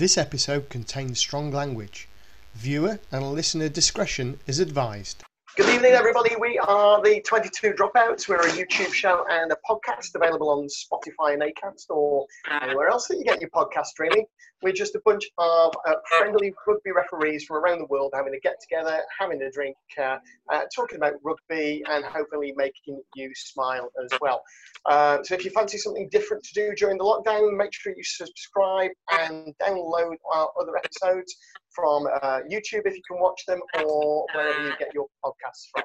This episode contains strong language. Viewer and listener discretion is advised. Good evening, everybody. We are the 22 Dropouts. We're a YouTube show and a podcast available on Spotify and Acast or anywhere else that you get your podcast, really. We're just a bunch of uh, friendly rugby referees from around the world having a get together, having a drink, uh, uh, talking about rugby, and hopefully making you smile as well. Uh, so, if you fancy something different to do during the lockdown, make sure you subscribe and download our other episodes from uh, YouTube if you can watch them or wherever you get your podcasts from.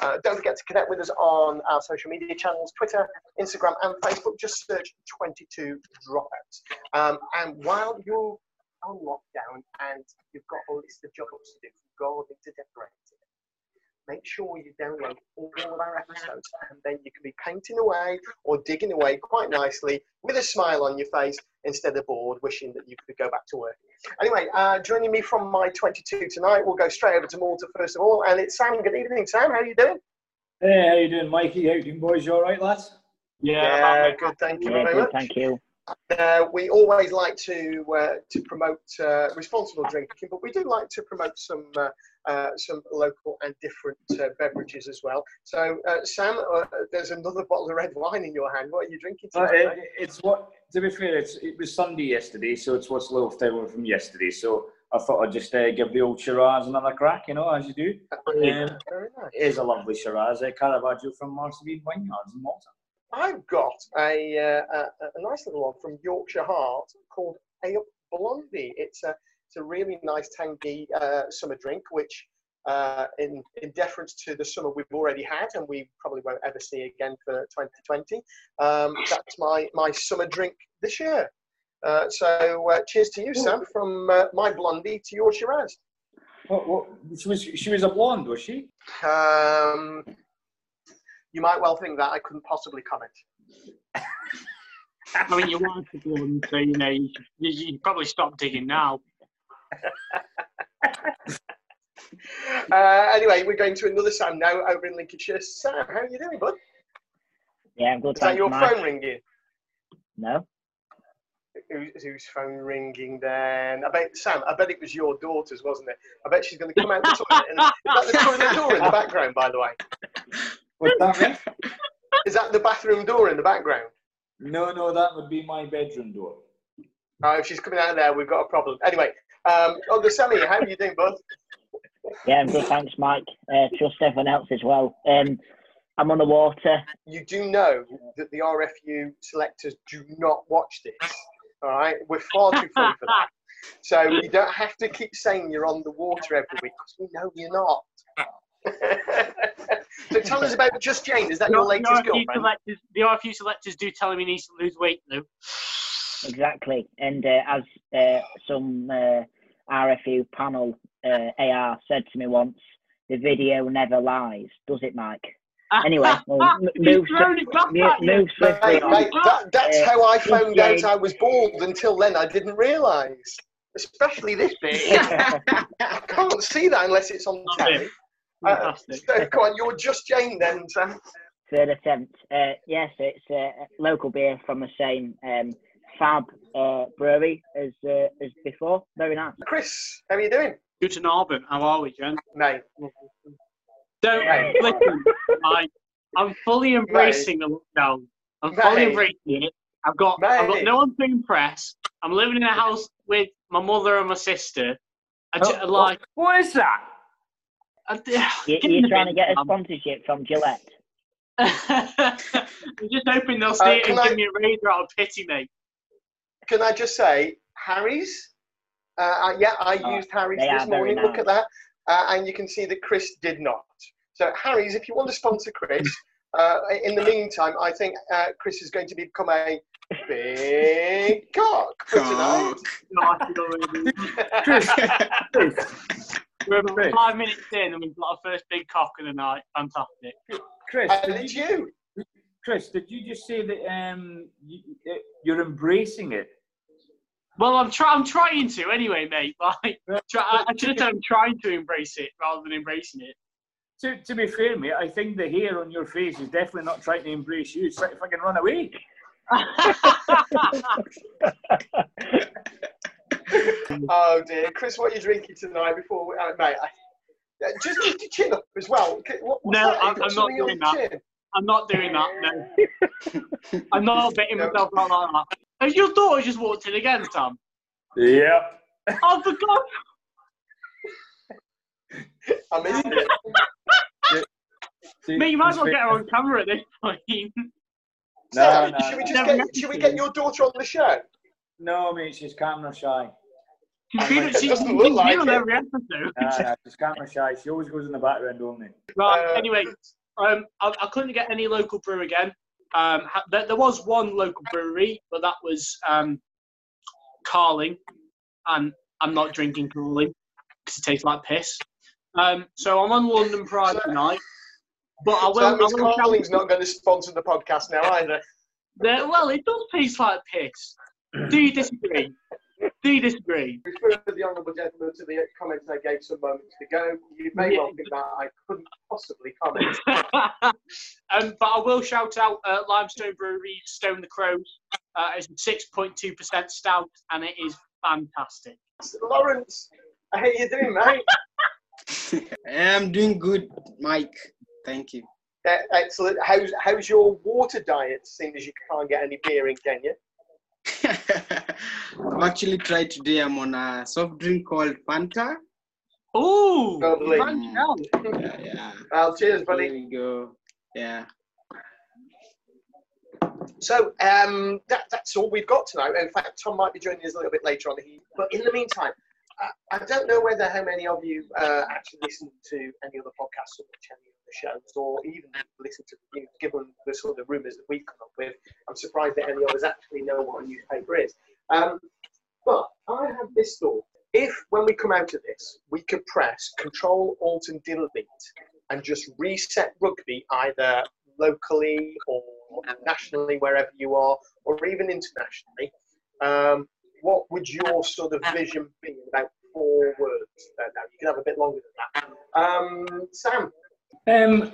Uh, don't forget to connect with us on our social media channels Twitter, Instagram, and Facebook. Just search 22 Dropouts. Um, and while you're on lockdown and you've got a list of jobs to do from gardening to decorating, make sure you download all of our episodes and then you can be painting away or digging away quite nicely with a smile on your face instead of bored wishing that you could go back to work anyway uh, joining me from my 22 tonight we'll go straight over to malta first of all and it's sam good evening sam how are you doing Hey, how are you doing, Mikey? How you doing, boys? You all right, lads? yeah, good thank you Yeah, very good, much thank you. Uh, we always like to uh, to promote uh, responsible drinking, but we do like to promote some uh, some local and different uh, beverages as well. So, uh, Sam, uh, there's another bottle of red wine in your hand. What are you drinking Uh, tonight? it, it's what. To be fair, it's, it was Sunday yesterday, so it's what's left over from yesterday. So I thought I'd just uh, give the old Shiraz another crack, you know, as you do. Um, Very nice. it is a lovely Shiraz, a Caravaggio from Marsovin Vineyards in Malta. I've got a, uh, a a nice little one from Yorkshire Heart called A Blondie. It's a it's a really nice tangy uh, summer drink, which uh, in in deference to the summer we've already had and we probably won't ever see again for 2020. Um, that's my my summer drink this year. Uh, so uh, cheers to you, Sam, from uh, my Blondie to your Shiraz. What, what, she was she was a blonde, was she? Um, you might well think that I couldn't possibly comment. I mean, your wife's a blonde, so you know you should, you probably stop digging now. Uh, anyway, we're going to another Sam now over in Lincolnshire. Sam, how are you doing, bud? Yeah, I'm good. Is that your Mike. phone ringing? No. Who's, whose phone ringing then? I bet Sam. I bet it was your daughter's, wasn't it? I bet she's going to come out the toilet. And, is that the toilet door in the background, by the way? What's that mean? Is that the bathroom door in the background? No, no, that would be my bedroom door. Oh, if she's coming out of there, we've got a problem. Anyway, um, oh, the Sammy, how are you doing, bud? Yeah, I'm good. Thanks, Mike. Uh, trust everyone else as well. Um, I'm on the water. You do know that the RFU selectors do not watch this. All right, we're far too funny for that. So you don't have to keep saying you're on the water every week because we know you're not. so tell us about Just Jane. Is that your latest the RFU girlfriend? selectors, the RFU selectors do tell him he needs to lose weight, though. Exactly. And uh, as uh, some uh, RFU panel uh, AR said to me once, the video never lies, does it, Mike? Anyway, well, move, thrown move, at you. move swiftly Mate, mate, that, that's Uh, how I found out I was bald. Until then, I didn't realise. Especially this bit. I can't see that unless it's on Love telly. Uh, so go on, you're Just Jane then, Sam. Third attempt. Uh, yes, it's uh, local beer from the same um, Fab uh, brewery as uh, as before. Very nice. Chris, how are you doing? Guten Abend. How are we, Jen? Mate, Don't Right. listen. I, I'm fully embracing the lockdown. I'm fully embracing it. I've got I've got no one to impress. I'm living in a house with my mother and my sister. I ju- Oh, like what is that? I, you, you're trying to get a sponsorship from Gillette. I'm just hoping they'll see Uh, it and can I- give me a razor out of pity, mate. Can I just say, Harry's? Uh, uh, yeah, I Oh, used Harry's this are very morning. Look at that. Uh, and you can see that Chris did not. So, Harry's, if you want to sponsor Chris, uh, in the meantime, I think uh, Chris is going to become a big cock for tonight. Chris, We're five minutes in and we've got our first big cock of the night. Fantastic. Chris, and did it's you, you. Chris, did you just say that um, you, uh, you're embracing it? Well, I'm, try- I'm trying to anyway, mate. Like, try- I, I should have said I'm trying to embrace it rather than embracing it. To, to be fair, mate, I think the hair on your face is definitely not trying to embrace you. It's trying to fucking run away. Oh dear, Chris, what are you drinking tonight? Before, we, uh, mate, I, uh, just lift your chin up as well. What, No, I'm- I'm not doing that. chin? I'm not doing that. No, I'm not betting No. myself out like that. Has your daughter just walked in again, Sam? Yep. I for God! I missed it. See, Mate, you might as well get her on camera at this point. No, Sam, no, should we just Never get? Should we get your daughter on the show? No, mate, she's camera shy. Considering It she- doesn't she's look like on it. every episode. Nah, nah, she's camera shy. She always goes in the background only. Right. Uh, anyway, um, I, I couldn't get any local brew again. Um, ha- there, there was one local brewery, but that was um, Carling, and I'm not drinking Carling because it tastes like piss. Um, so I'm on London Pride tonight, but I will. so that means I will Carling's not going to sponsor the podcast now either. there- well, it does taste like piss. Do you disagree? Do you disagree? Refer to the honourable gentleman to the comments I gave some moments ago. You may well think that I couldn't possibly comment. um, but I will shout out uh, Limestone Brewery Stone the Crows. Uh, it's 6.2% stout and it is fantastic. Lawrence, how are you doing, mate? I'm doing good, Mike. Thank you. Uh, excellent. How's how's your water diet? Seeing as you can't get any beer in Kenya. I've actually tried today. I'm on a soft drink called Fanta. Oh, Lovely. branched. Yeah, yeah. Well, cheers, There buddy. we go. Yeah. So um, that, that's all we've got tonight. In fact, Tom might be joining us a little bit later on. He, but in the meantime, I, don't know whether how many of you uh, actually listen to any other podcasts or watch any of the shows, or even listen to the news. Given the sort of rumours that we've come up with, I'm surprised that any of us actually know what a newspaper is. Um, but I have this thought: if when we come out of this, we could press Control Alt and Delete and just reset rugby either locally or nationally, wherever you are, or even internationally, um, what would your sort of vision be in about four words? Uh, now, you can have a bit longer than that. Um, Sam, Um,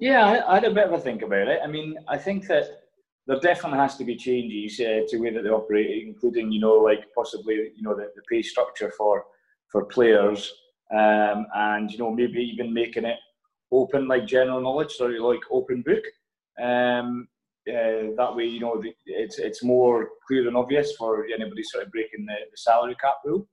yeah, I, I had a bit of a think about it. I mean, I think that there definitely has to be changes uh, to the way that they operate, including, you know, like possibly, you know, the, the pay structure for for players, um, and you know, maybe even making it open like general knowledge, so like open book. Um, uh, that way, you know, it's it's more clear and obvious for anybody sort of breaking the, the salary cap rule.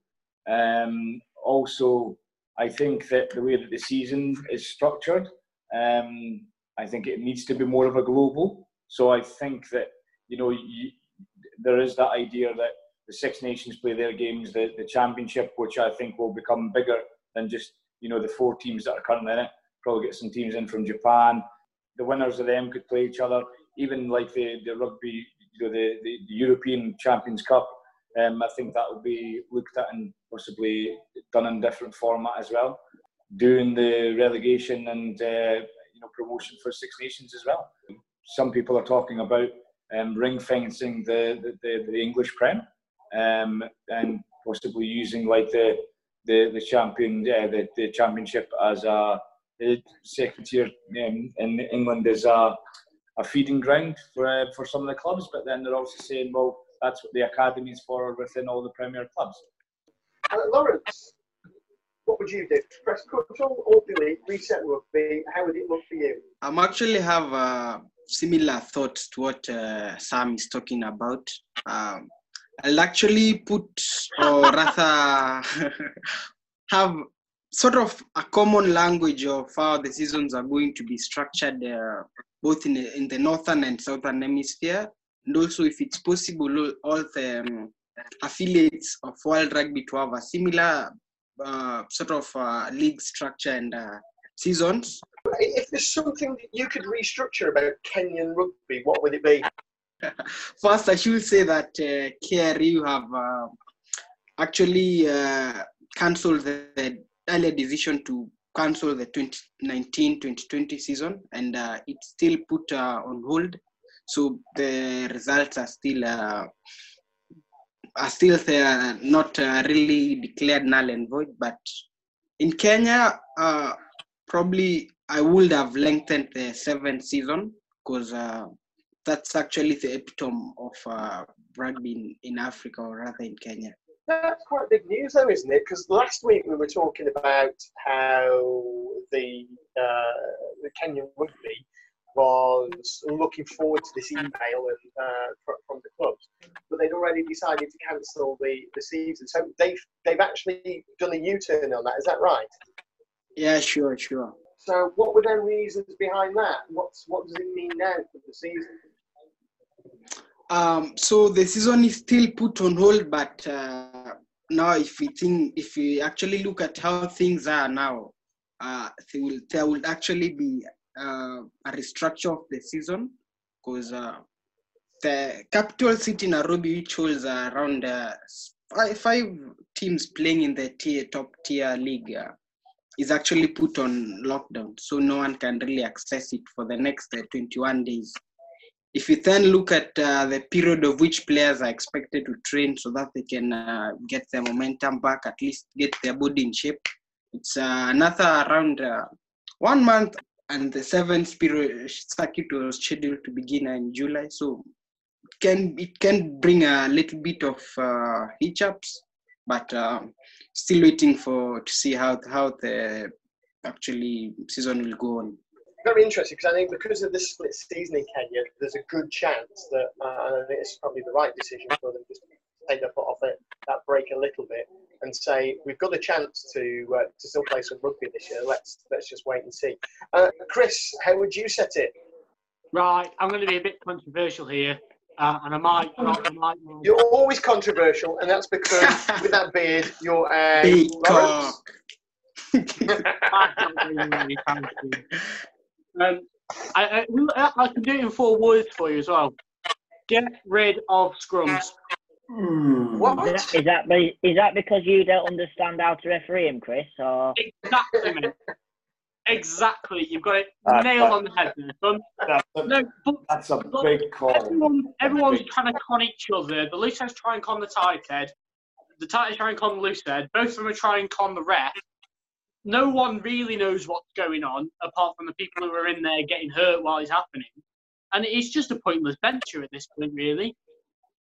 Um, also, I think that the way that the season is structured, um, I think it needs to be more of a global. So I think that you know you, there is that idea that the Six Nations play their games, the, the championship, which I think will become bigger than just you know the four teams that are currently in it. Probably get some teams in from Japan. The winners of them could play each other. Even like the, the rugby, you know, the, the, European Champions Cup. Um, I think that will be looked at and possibly done in different format as well. Doing the relegation and uh, you know promotion for Six Nations as well. Some people are talking about um, ring fencing the, the, the, the English Prem um, and possibly using like the the, the champion uh, the, the championship as a second tier um, in England is a, a feeding ground for uh, for some of the clubs, but then they're also saying, well, that's what the academies for within all the Premier clubs. uh, Lawrence, what would you do? Press Control or Delete, reset would be, How would it look for you? I'm actually have a similar thoughts to what uh, Sam is talking about. Um, I'll actually put, or rather, have sort of a common language of how the seasons are going to be structured, uh, both in the, in the northern and southern hemisphere, and also, if it's possible, all- the um, affiliates of World Rugby to have a similar uh, sort of uh, league structure and uh, seasons. If there's something that you could restructure about Kenyan rugby, what would it be? First, I should say that uh, KRU have uh, actually uh, cancelled the, the earlier decision to cancel the 2019-2020 season, and uh, it's still put uh, on hold. So the results are still uh, are still there, not uh, really declared null and void. But in Kenya, uh, probably I would have lengthened the seventh season because uh, that's actually the epitome of rugby in, in Africa or rather in Kenya. That's quite big news, though, isn't it? Because last week we were talking about how the uh, the Kenyan rugby was looking forward to this email and, uh, from, the clubs, but they'd already decided to cancel the, the season. So they've they've actually done a U-turn on that. Is that right? Yeah, sure, sure. So what were their reasons behind that? What's what does it mean now for the season? Um, so the season is still put on hold, but uh, now if we think, if we actually look at how things are now, uh, there will there will actually be uh, a restructure of the season because uh, the capital city Nairobi, which holds around uh, five, five teams playing in the tier, top tier league, uh, is actually put on lockdown, so no one can really access it for the next uh, 21 days. If you then look at uh, the period of which players are expected to train so that they can uh, get their momentum back, at least get their body in shape, it's uh, another around uh, one month, and the seventh period circuit was scheduled to begin in July. So it can it can bring a little bit of uh, hitch-ups, but um, still waiting for to see how how the actually season will go on. Very interesting because I think because of this split season in Kenya, there's a good chance that, uh, and I think it's probably the right decision for them just to take their foot off it, that break a little bit and say we've got a chance to uh, to still play some rugby this year. Let's let's just wait and see. Uh, Chris, how would you set it? Right, I'm going to be a bit controversial here, uh, and I might, I might. You're always controversial, and that's because with that beard, you're a Big Lawrence. Um, I, I, I can do it in four words for you as well. Get rid of scrums. What? Is that, is that be- is that because you don't understand how to referee him, Chris? Or Exactly, mate. Exactly. You've got it Uh, nailed on the head there, son. That's a, No, but that's a big call. everyone, everyone's trying to con each other. The loose heads try and con the tight head. The tight heads try and con the loose head. Both of them are trying and con the ref. No one really knows what's going on, apart from the people who are in there getting hurt while it's happening. And it's just a pointless venture at this point, really.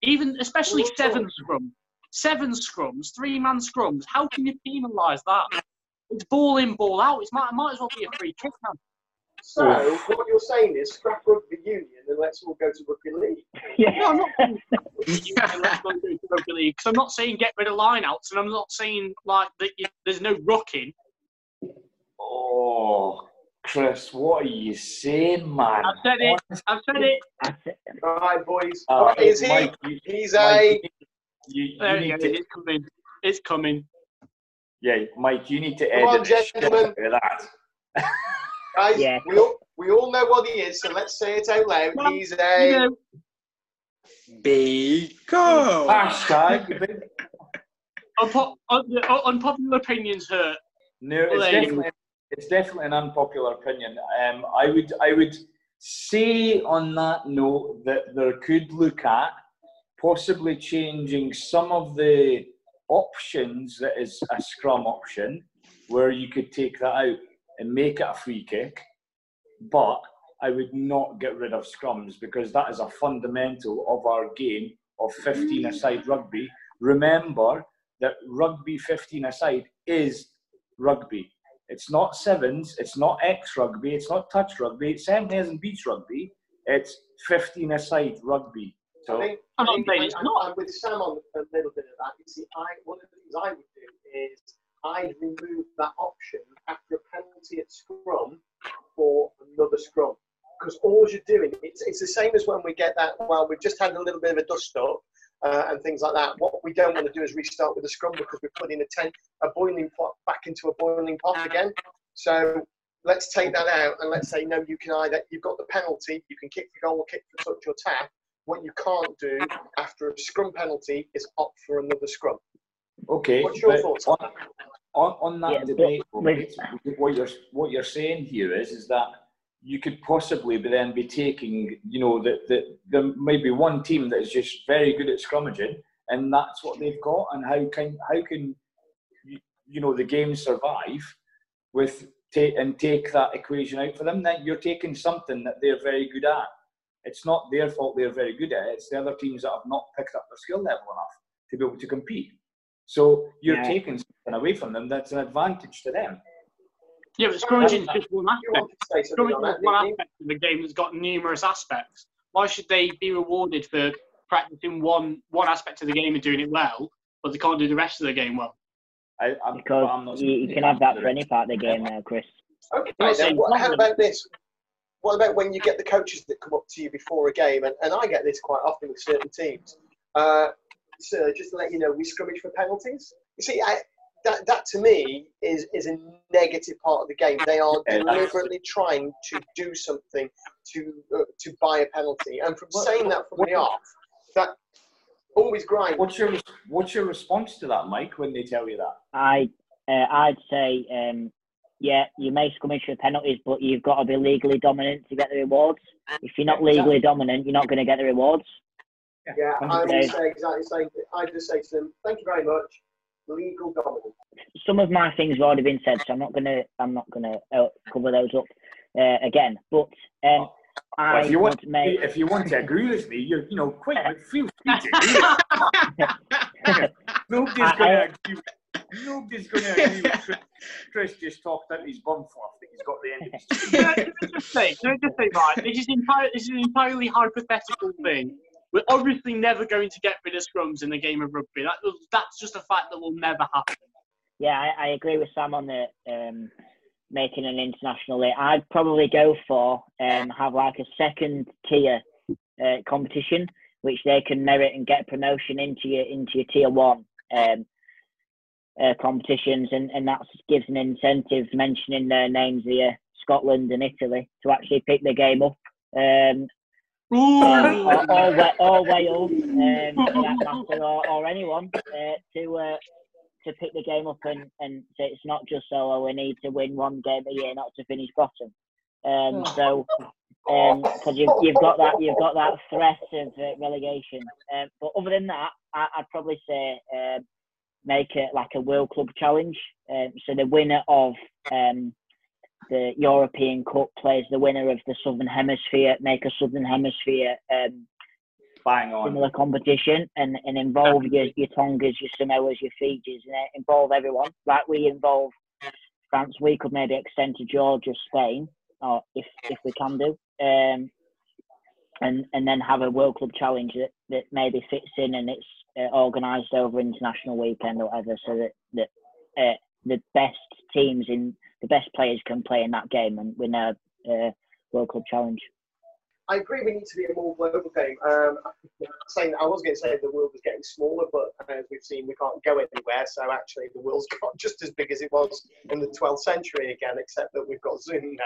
Even, especially Well, seven scrum, seven scrums, three man scrums. How can you penalise that? It's ball in, ball out. It might, might as well be a free kick now. So what you're saying is scrap rugby union and let's all go to rugby league. yeah, No, I'm not saying let's go to rugby league because I'm not saying get rid of lineouts, and I'm not saying like that. You, there's no rucking. Oh, Chris, what are you saying, man? I've said it. I've said it. All right, boys. Uh, what is he? Mike, you, He's Mike, a. you, you, you There you need go. to, It's coming. It's coming. yeah, Mike, you need to Come on, edit the shit gentlemen. out of that. Guys, Yeah. we, all, we all know what he is, so let's say it out loud. Well, He's You a. know, Bacon. Hashtag. big- unpo- un- unpopular opinions hurt. No, it's Well, definitely it's definitely an unpopular opinion. Um, I would I would say on that note that there could look at possibly changing some of the options that is a scrum option, where you could take that out and make it a free kick, but I would not get rid of scrums because that is a fundamental of our game of 15 aside rugby. Remember that rugby 15 aside is rugby. It's not sevens, it's not X rugby, it's not touch rugby, it certainly isn't beach rugby. It's 15 aside rugby. I So think, I'm I not I, it's not. I'm with Sam on a little bit of that. You see, I, one of the things I would do is I'd remove that option after a penalty at scrum for another scrum. Because all you're doing, it's, it's the same as when we get that, well, we've just had a little bit of a dust up uh, and things like that. What we don't want to do is restart with a scrum because we're putting a, ten, a boiling pot back into a boiling pot again. So let's take that out and let's say, no, you can either, you've got the penalty, you can kick the goal, or kick the touch or tap. What you can't do after a scrum penalty is opt for another scrum. okay, What's your thoughts on on, that? on, on that Yeah, debate, with- what you're what you're saying here is is that you could possibly be then be taking, you know, that that there may be one team that is just very good at scrummaging, and that's what they've got. And how can how can you, you know the game survive with take and take that equation out for them? Then you're taking something that they're very good at. It's not their fault they're very good at it. It's the other teams that have not picked up their skill level enough to be able to compete. So you're Yeah. taking something away from them that's an advantage to them. Yeah, but scrummaging is just one aspect. wanted to say Scrummaging on is one aspect of the game that's got numerous aspects. Why should they be rewarded for practicing one one aspect of the game and doing it well, but they can't do the rest of the game well? I, I'm, Because I'm not you, you can have that for any part of the game now, Chris. Okay, I'm then what, how about this? What about when you get the coaches that come up to you before a game, and, and I get this quite often with certain teams. Uh, so just to let you know, we scrummage for penalties. You see, I, that that to me is is a negative part of the game. They are deliberately trying to do something to uh, to buy a penalty, and from What- saying that from what- the off, that always grinds. What's your What's your response to that, Mike? When they tell you that? I uh, I'd say um, yeah, you may scrummage for penalties, but you've got to be legally dominant to get the rewards. If you're not Yeah, exactly. legally dominant, you're not going to get the rewards. Yeah, I would say exactly the same. thing. I just say to them, "Thank you very much." Legal dominance. Some of my things have already been said, so I'm not gonna I'm not gonna uh, cover those up uh, again. But um, I Well, if you want, would make if you want to agree with me, you're you know quite feel free to. Nobody's I- going I- to agree. With, nobody's going to agree with Chris. Chris just talked out his bum fluff that he's got the end of his Can I just say, can I just say, right, this is, entire, this is an entirely hypothetical thing. We're obviously never going to get rid of scrums in the game of rugby. That, that's just a fact that will never happen. Yeah, I, I agree with Sam on the um, making an international league. I'd probably go for um, have like a second tier uh, competition, which they can merit and get promotion into your into your tier one um, uh, competitions, and and that gives an incentive. Mentioning their names here, Scotland and Italy, to actually pick the game up. Um, or, or, or Wales, um, for that matter, or, or anyone uh, to uh, to pick the game up and, and so it's not just so oh, we need to win one game a year, not to finish bottom. Um, so because you've, you've got that you've got that threat of uh, relegation. Um, but other than that, I, I'd probably say um, make it like a World Club Challenge. Um, so the winner of um, the European Cup plays the winner of the Southern Hemisphere. Make a Southern Hemisphere um, similar competition and, and involve your, your Tongas, your Samoas, your Fijis, and uh, involve everyone. Like we involve France, we could maybe extend to Georgia, Spain, or if if we can do, um, and and then have a World Club Challenge that, that maybe fits in and it's uh, organised over international weekend or whatever, so that that uh, the best teams in the best players can play in that game and win a uh, World Cup Challenge. I agree. We need to be a more global game. Um, saying I was going to say the world is getting smaller, but as we've seen, we can't go anywhere. So actually, the world's got just as big as it was in the 12th century again, except that we've got Zoom now.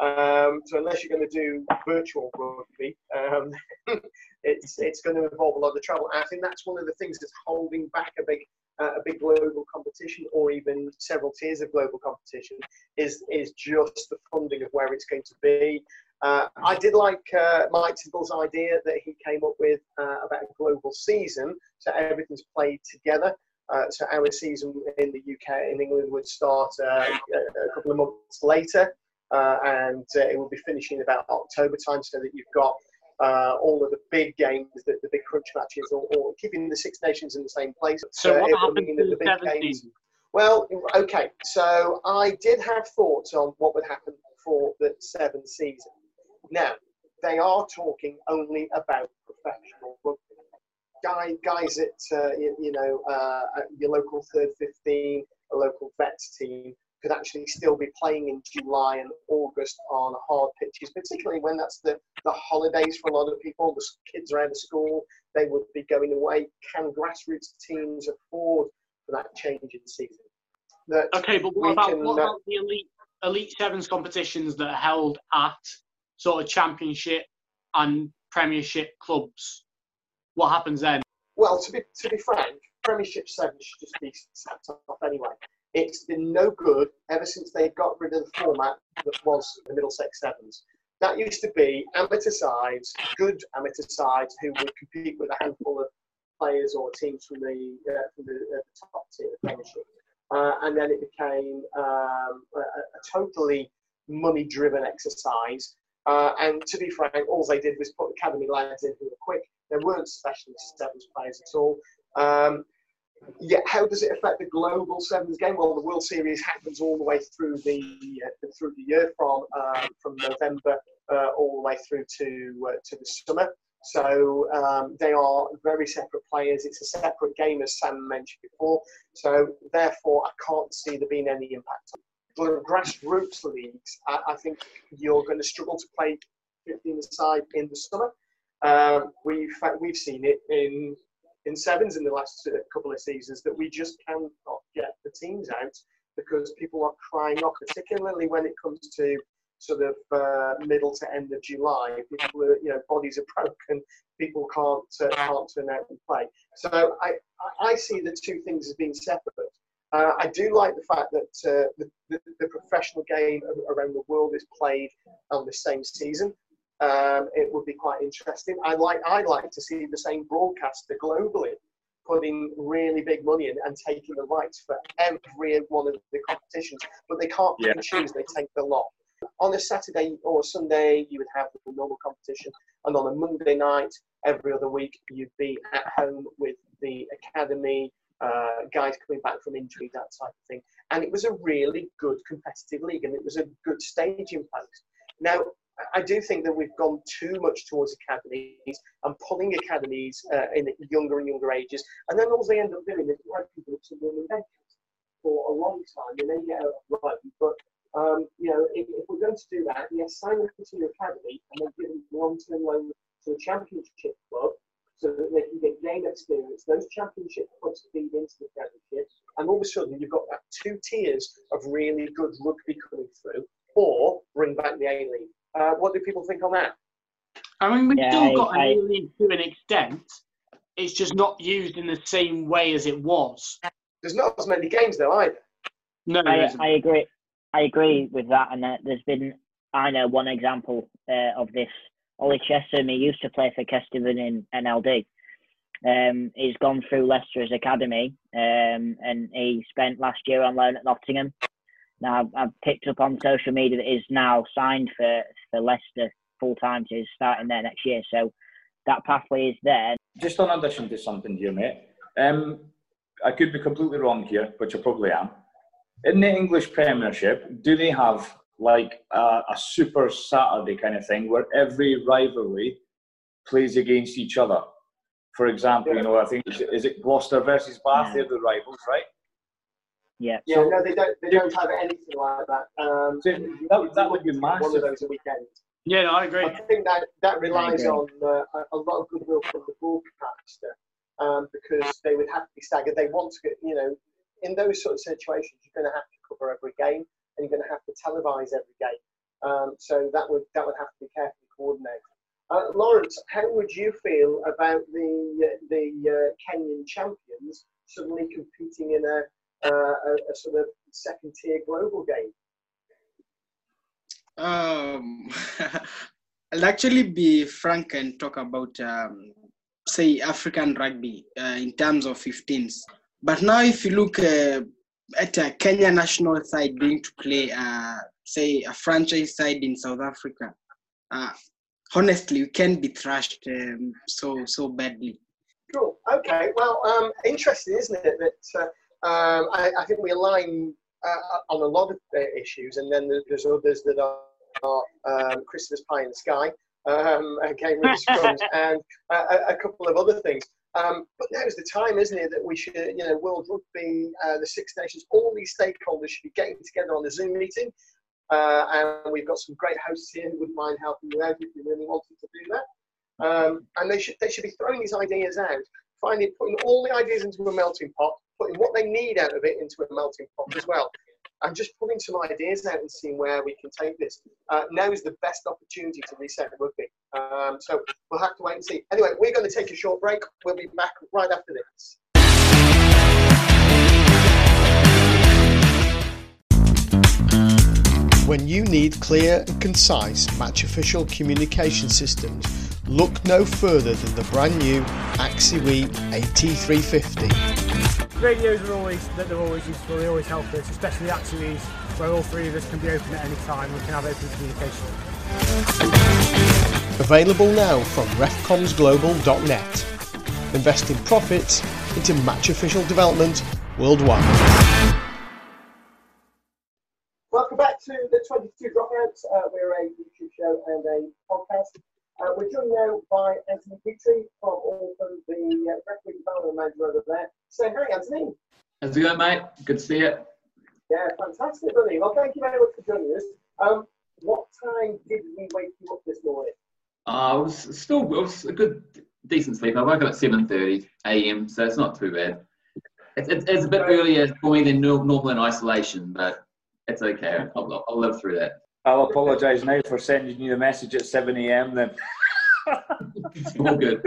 Um, so unless you're going to do virtual rugby, um, it's it's going to involve a lot of travel. I think that's one of the things that's holding back a big uh, a big global competition, or even several tiers of global competition, is is just the funding of where it's going to be. Uh, I did like uh, Mike Tibble's idea that he came up with uh, about a global season, so everything's played together. Uh, so our season in the UK in England would start uh, a couple of months later, and it will be finishing about October time, so that you've got uh, all of the big games, the, the big crunch matches, or, or keeping the Six Nations in the same place. So Uh, what happened mean to that the big games- well, okay. So I did have thoughts on what would happen for the seventh season. Now, they are talking only about professional rugby. Guy, guys at uh, you, you know uh, your local third fifteen, a local vets team could actually still be playing in July and August on hard pitches, particularly when that's the, the holidays for a lot of people. The kids are out of school, they would be going away. Can grassroots teams afford for that change in season? That Okay, but what about can, what about the elite elite sevens competitions that are held at sort of championship and premiership clubs? What happens then? Well, to be to be frank, Premiership Sevens should just be sacked off anyway. It's been no good ever since they got rid of the format that was the Middlesex Sevens. That used to be amateur sides, good amateur sides who would compete with a handful of players or teams from the uh, from the, uh, the top tier of the Premiership, uh, and then it became um, a, a totally money-driven exercise. Uh, and to be frank, all they did was put academy lads in who were quick. There weren't specialist sevens players at all. Um, yeah, how does it affect the global sevens game? Well, the World Series happens all the way through the uh, through the year from um, from November uh, all the way through to uh, to the summer. So um, they are very separate players. It's a separate game, as Sam mentioned before. So therefore, I can't see there being any impact. On the grassroots leagues, I, I think you're going to struggle to play 15 side in the summer. Um, we've we've seen it in in sevens in the last uh, couple of seasons that we just cannot get the teams out because people are crying off, particularly when it comes to sort of uh, middle to end of July. People are, you know, bodies are broken. People can't uh, can't turn out and play. So I I see the two things as being separate. Uh, I do like the fact that uh, the, the, the, professional game around the world is played on the same season. Um, it would be quite interesting. I like I like to see the same broadcaster globally putting really big money in and taking the rights for every one of the competitions, but they can't yeah. choose. They take the lot. On a Saturday or Sunday, you would have the normal competition, and on a Monday night, every other week, you'd be at home with the academy, uh, guys coming back from injury, that type of thing. And it was a really good competitive league, and it was a good staging post. Now, I do think that we've gone too much towards academies and pulling academies uh, in younger and younger ages, and then all they end up doing is drag people to women benches for a long time. They may get out of line, but um, you know, if, if, we're going to do that, yes, sign them to your academy and then give them long-term loan to a championship club so that they can get game experience. Those championship clubs feed into the championship, and all of a sudden you've got that two tiers of really good rugby coming through, or bring back the A League. Uh, what do people think on that? I mean, we've yeah, still got I, an A League to an extent. It's just not used in the same way as it was. There's not as many games though either. No, I, I agree. I agree with that, and uh, there's been I know one example uh, of this. Ollie Chessum, he used to play for Kesteven in NLD. Um, he's gone through Leicester's academy, um, and he spent last year on loan at Nottingham. Now I've, I've picked up on social media that he's now signed for for Leicester full time. So he's starting there next year. So that pathway is there. Just on addition to something here, mate. Um, I could be completely wrong here, which I probably am in the English Premiership, do they have like a, a, super Saturday kind of thing where every rivalry plays against each other? For example, you know, I think is it Gloucester versus Bath? Yeah. They're the rivals, right? Yeah. Yeah. So, no, they don't. They don't have anything like that. Um, so that, that would be massive. One of those a weekend. Yeah, no, I agree. I think that that relies on uh, a lot of goodwill from the broadcaster um, because they would have to be staggered. They want to get, you know, in those sort of situations, you're going to have to cover every game and you're going to have to televise every game. Um, so that would that would have to be carefully coordinated. Uh, Lawrence, how would you feel about the the uh, Kenyan champions suddenly competing in a, uh, a, a, sort of second tier global game? Um, I'll actually be frank and talk about, um, say, African rugby uh, in terms of 15s. But now, if you look uh, at a Kenya national side going to play, uh, say, a franchise side in South Africa, uh, honestly, we can be thrashed um, so so badly. Cool. Okay. Well, um, interesting, isn't it? That uh, um, I, I, think we align uh, on a lot of uh, issues, and then there's others that are, are um, Christmas pie in the sky, um, Cambridge scrums, and a, a couple of other things. Um, but now's the time, isn't it, that we should, you know, World Rugby, uh, the Six Nations, all these stakeholders should be getting together on a Zoom meeting. Uh, and we've got some great hosts here who wouldn't mind helping you out if you really wanted to do that. Um, and they should they should be throwing these ideas out, finding putting all the ideas into a melting pot, putting what they need out of it into a melting pot as well and just putting some ideas out and seeing where we can take this. Uh, now is the best opportunity to reset the rugby. Um, so we'll have to wait and see. Anyway, we're going to take a short break. We'll be back right after this. When you need clear and concise match official communication systems, look no further than the brand new AXIWI AT350 radios are always that they're always useful. They always help us, especially AXIWIs, where all three of us can be open at any time. We can have open communication. Available now from refcomsglobal.net. Investing profits into match official development worldwide. Welcome back to the 22 Dropouts. Uh, we're a YouTube show and a podcast. Uh, we're joined now by Anthony Petrie from Auckland, the uh, referee development manager over there. So, hi, Anthony. How's it going, mate? Good to see you. Yeah, fantastic, buddy. Well, thank you very much for joining us. Um, what time did we wake you up this morning? Uh, it was still it was a good, decent sleep. I woke up at 7.30 a.m., so it's not too bad. It's, it's, it's a bit earlier for me than normal in isolation, but it's okay. I'll, I'll live through that. I'll apologise now for sending you the message at 7 a.m. Then. It's all good.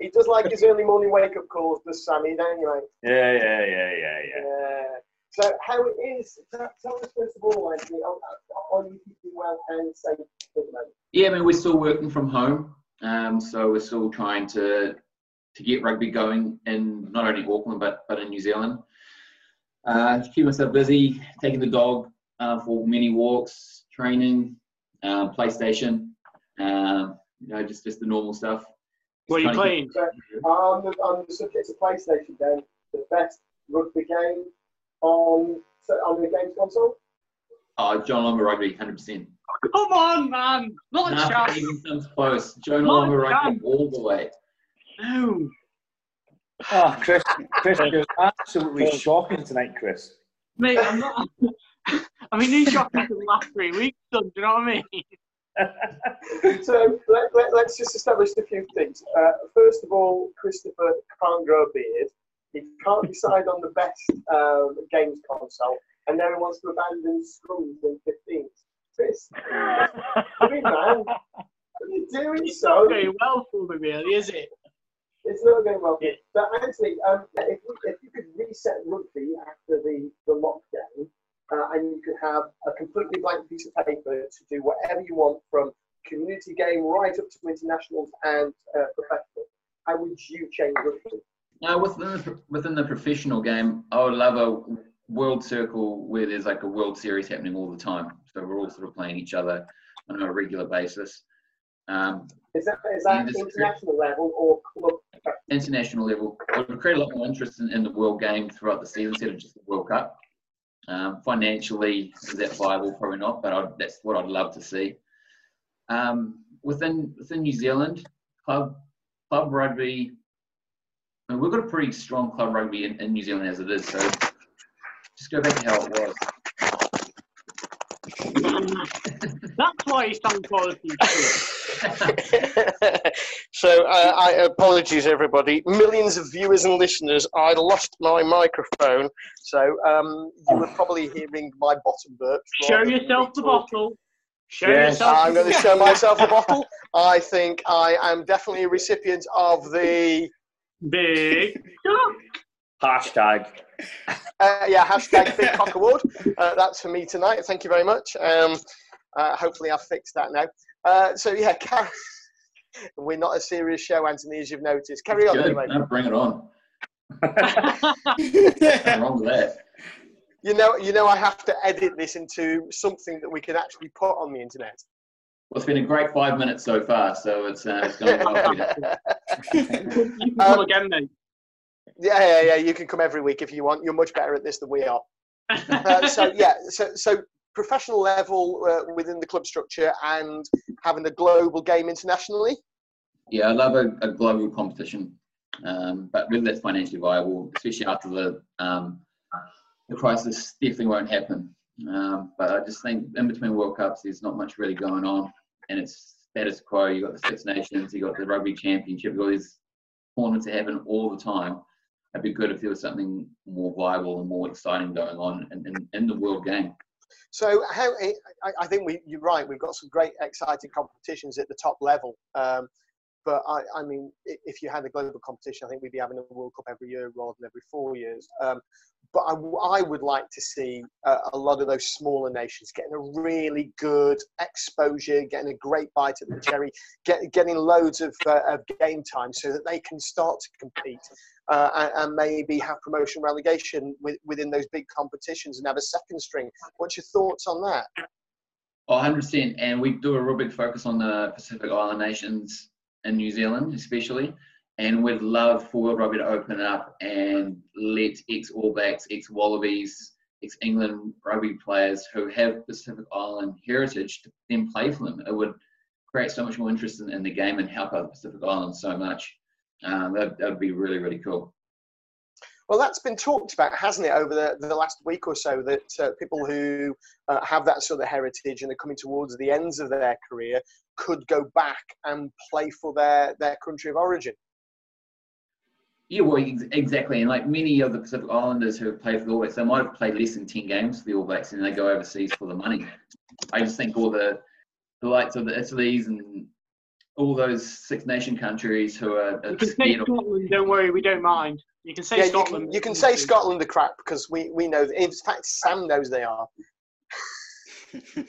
He does like his early morning wake up calls, does Sammy, don't you, mate? Yeah, yeah, yeah, yeah, yeah. Yeah. So, how it is, tell tell us first of all, Anthony, are, are you keeping well and safe at the moment? Yeah, I mean, we're still working from home, um, so we're still trying to to get rugby going in not only Auckland but but in New Zealand. Uh, keep myself busy, taking the dog uh, for many walks, training, uh, PlayStation, um, you know, just just the normal stuff. What are you Trying to playing? So, on the, on the subject of PlayStation, then, the best rugby game on, so on the games console? Oh, Jonah Lomu Rugby, hundred percent. Come on, man. Not a chance. even comes close. John Not a Lomu Rugby all the way. No. Oh, Chris, Chris, it was absolutely shocking tonight, Chris. Mate, I'm not. I mean, he's shocking for the last three weeks, son. Do you know what I mean? So let, let's just establish a few things. Uh, first of all, Christopher can't grow a beard. He can't decide on the best um, games console, and now he wants to abandon scrums in 15s. Chris, come in, man. What are you doing, so It's son? not going well for me, really, is it? It's not going well. But Anthony, um, if, we, if you could reset rugby after the, the lockdown, uh, and you could have a completely blank piece of paper to do whatever you want from community game right up to internationals and uh, professional, how would you change rugby? Now, within the, within the professional game, I would love a world circle where there's like a World Series happening all the time. So we're all sort of playing each other on a regular basis. Um, Is that is that international level or club? international level, it would create a lot more interest in, in the world game throughout the season instead of just the World Cup. Um, financially, is that viable? Probably not, but I'd, that's what I'd love to see. Um, within within New Zealand, club club rugby. I mean, we've got a pretty strong club rugby in, in New Zealand as it is. So just go back to how it was. That's why he's done quality. so uh, I apologies everybody millions of viewers and listeners i lost my microphone so um, you were probably hearing my bottom burps Show yourself the bottle. Show Yes. yourself. i'm going to show myself a bottle i think i am definitely a recipient of the Big. Hashtag. uh, yeah hashtag big cock award uh, that's for me tonight thank you very much um, uh, hopefully i've fixed that now uh, so yeah Car- we're not a serious show anthony as you've noticed carry on anyway No, bring it on. Wrong with that. You know, you know, I have to edit this into something that we can actually put on the internet. Well, it's been a great five minutes so far, so it's, uh, it's going well. for you. you can Um, come again, mate. Yeah, yeah, yeah. You can come every week if you want. You're much better at this than we are. Uh, so yeah, so so professional level uh, within the club structure and having a global game internationally. Yeah, I love a, a global competition, um, but whether that's financially viable, especially after the um, the crisis, definitely won't happen. Um, but I just think in between World Cups, there's not much really going on, and it's status quo. You've got the Six Nations, you've got the Rugby Championship, you've got these tournaments that happen all the time. It'd be good if there was something more viable and more exciting going on in, in, in the world game. So how I, think we, you're right. We've got some great, exciting competitions at the top level. Um, but I, I mean, if you had a global competition, I think we'd be having a World Cup every year rather than every four years. Um, but I would like to see uh, a lot of those smaller nations getting a really good exposure, getting a great bite at the cherry, get, getting loads of, uh, of game time so that they can start to compete uh, and, and maybe have promotion relegation with, within those big competitions and have a second string. What's your thoughts on that? Oh, 100%. And we do a real big focus on the Pacific Island nations in New Zealand, especially. And we'd love for World Rugby to open up and let ex All Blacks, ex Wallabies, ex England rugby players who have Pacific Island heritage to then play for them. It would create so much more interest in, in the game and help out Pacific Islands so much. Um, that would be really, really cool. Well, that's been talked about, hasn't it, over the, the last week or so, that uh, people who uh, have that sort of heritage and are coming towards the ends of their career could go back and play for their, their country of origin. Yeah, well, exactly. And like many of the Pacific Islanders who have played for the All Blacks, they might have played less than 10 games for the All Blacks and they go overseas for the money. I just think all the, the likes of the Italy's and all those Six Nation countries who are. You can say Scotland, don't worry, we don't mind. You can say yeah, Scotland. You can, you can say Scotland are crap because we, we know. In fact, Sam knows they are.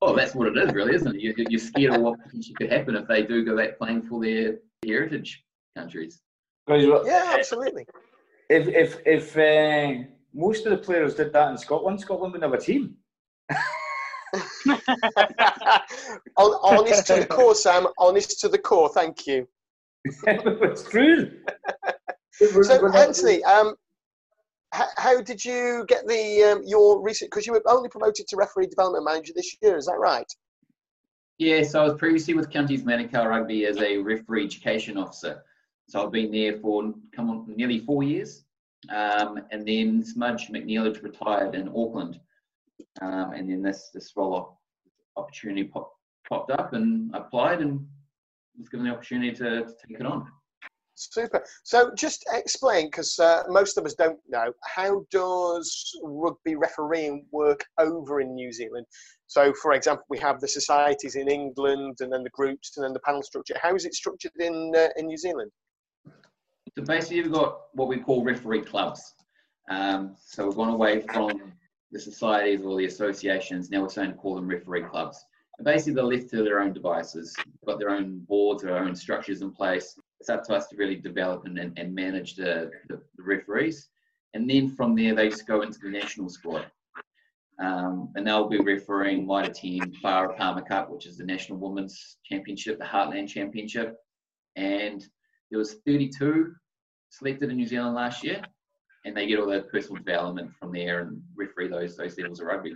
oh, that's what it is, really, isn't it? You, you're scared of what could happen if they do go back playing for their heritage countries. Yeah, absolutely. If if if uh, most of the players did that in Scotland, Scotland would have a team. honest to the core, Sam. Honest to the core. Thank you. it's true. so, Anthony, um, how, how, did you get the um, your recent? Because you were only promoted to referee development manager this year. Is that right? Yeah. So I was previously with Counties Manukau Rugby as a referee education officer. So I've been there for come on nearly four years. Um, and then Smudge McNeil retired in Auckland. Um, and then this this role opportunity pop, popped up and I applied and was given the opportunity to, to take it on. Super. So just explain, because uh, most of us don't know, how does rugby refereeing work over in New Zealand? So, for example, we have the societies in England, and then the groups, and then the panel structure. How is it structured in uh, in New Zealand? So basically, you've got what we call referee clubs. Um, so we've gone away from the societies or the associations. Now we're starting to call them referee clubs. And basically, they're left to their own devices. They've got their own boards, their own structures in place. It's up to us to really develop and, and, manage the, the, the, referees. And then from there, they just go into the national squad. Um, and they'll be refereeing Mitre 10 Farah Palmer Cup, which is the National Women's Championship, the Heartland Championship. And there was 32 selected in New Zealand last year, and they get all their personal development from there and referee those those levels of rugby.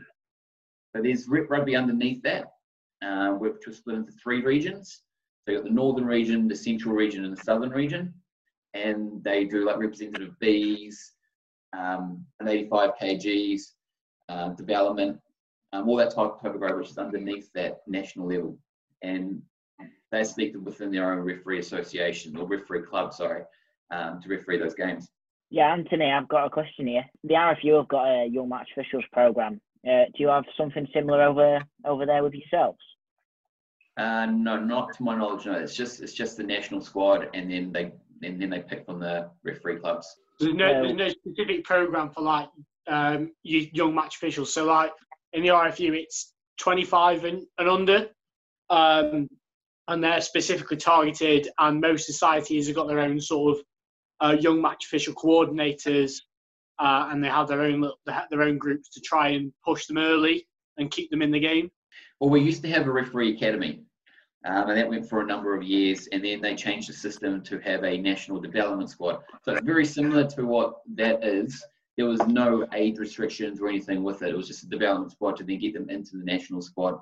So there's rugby underneath that, uh, which was split into three regions. So you've got the northern region, the central region, and the southern region, and they do like representative Bs, um, an 85 kgs, uh, development, um, all that type, type of rugby, which is underneath that national level, and they're selected within their own referee association or referee club, sorry, um, to referee those games. Yeah, Anthony, I've got a question here. The RFU have got a young match officials program. Uh, do you have something similar over over there with yourselves? Uh, no, not to my knowledge. No, it's just it's just the national squad, and then they and then they pick from the referee clubs. There's no, there's no specific program for like um, young match officials. So like in the RFU, it's 25 and, and under, um, and they're specifically targeted. And most societies have got their own sort of uh, young match official coordinators, uh, and they have their own their own groups to try and push them early and keep them in the game. Well, we used to have a referee academy, um, and that went for a number of years, and then they changed the system to have a national development squad. So it's very similar to what that is. There was no age restrictions or anything with it. It was just a development squad to then get them into the national squad.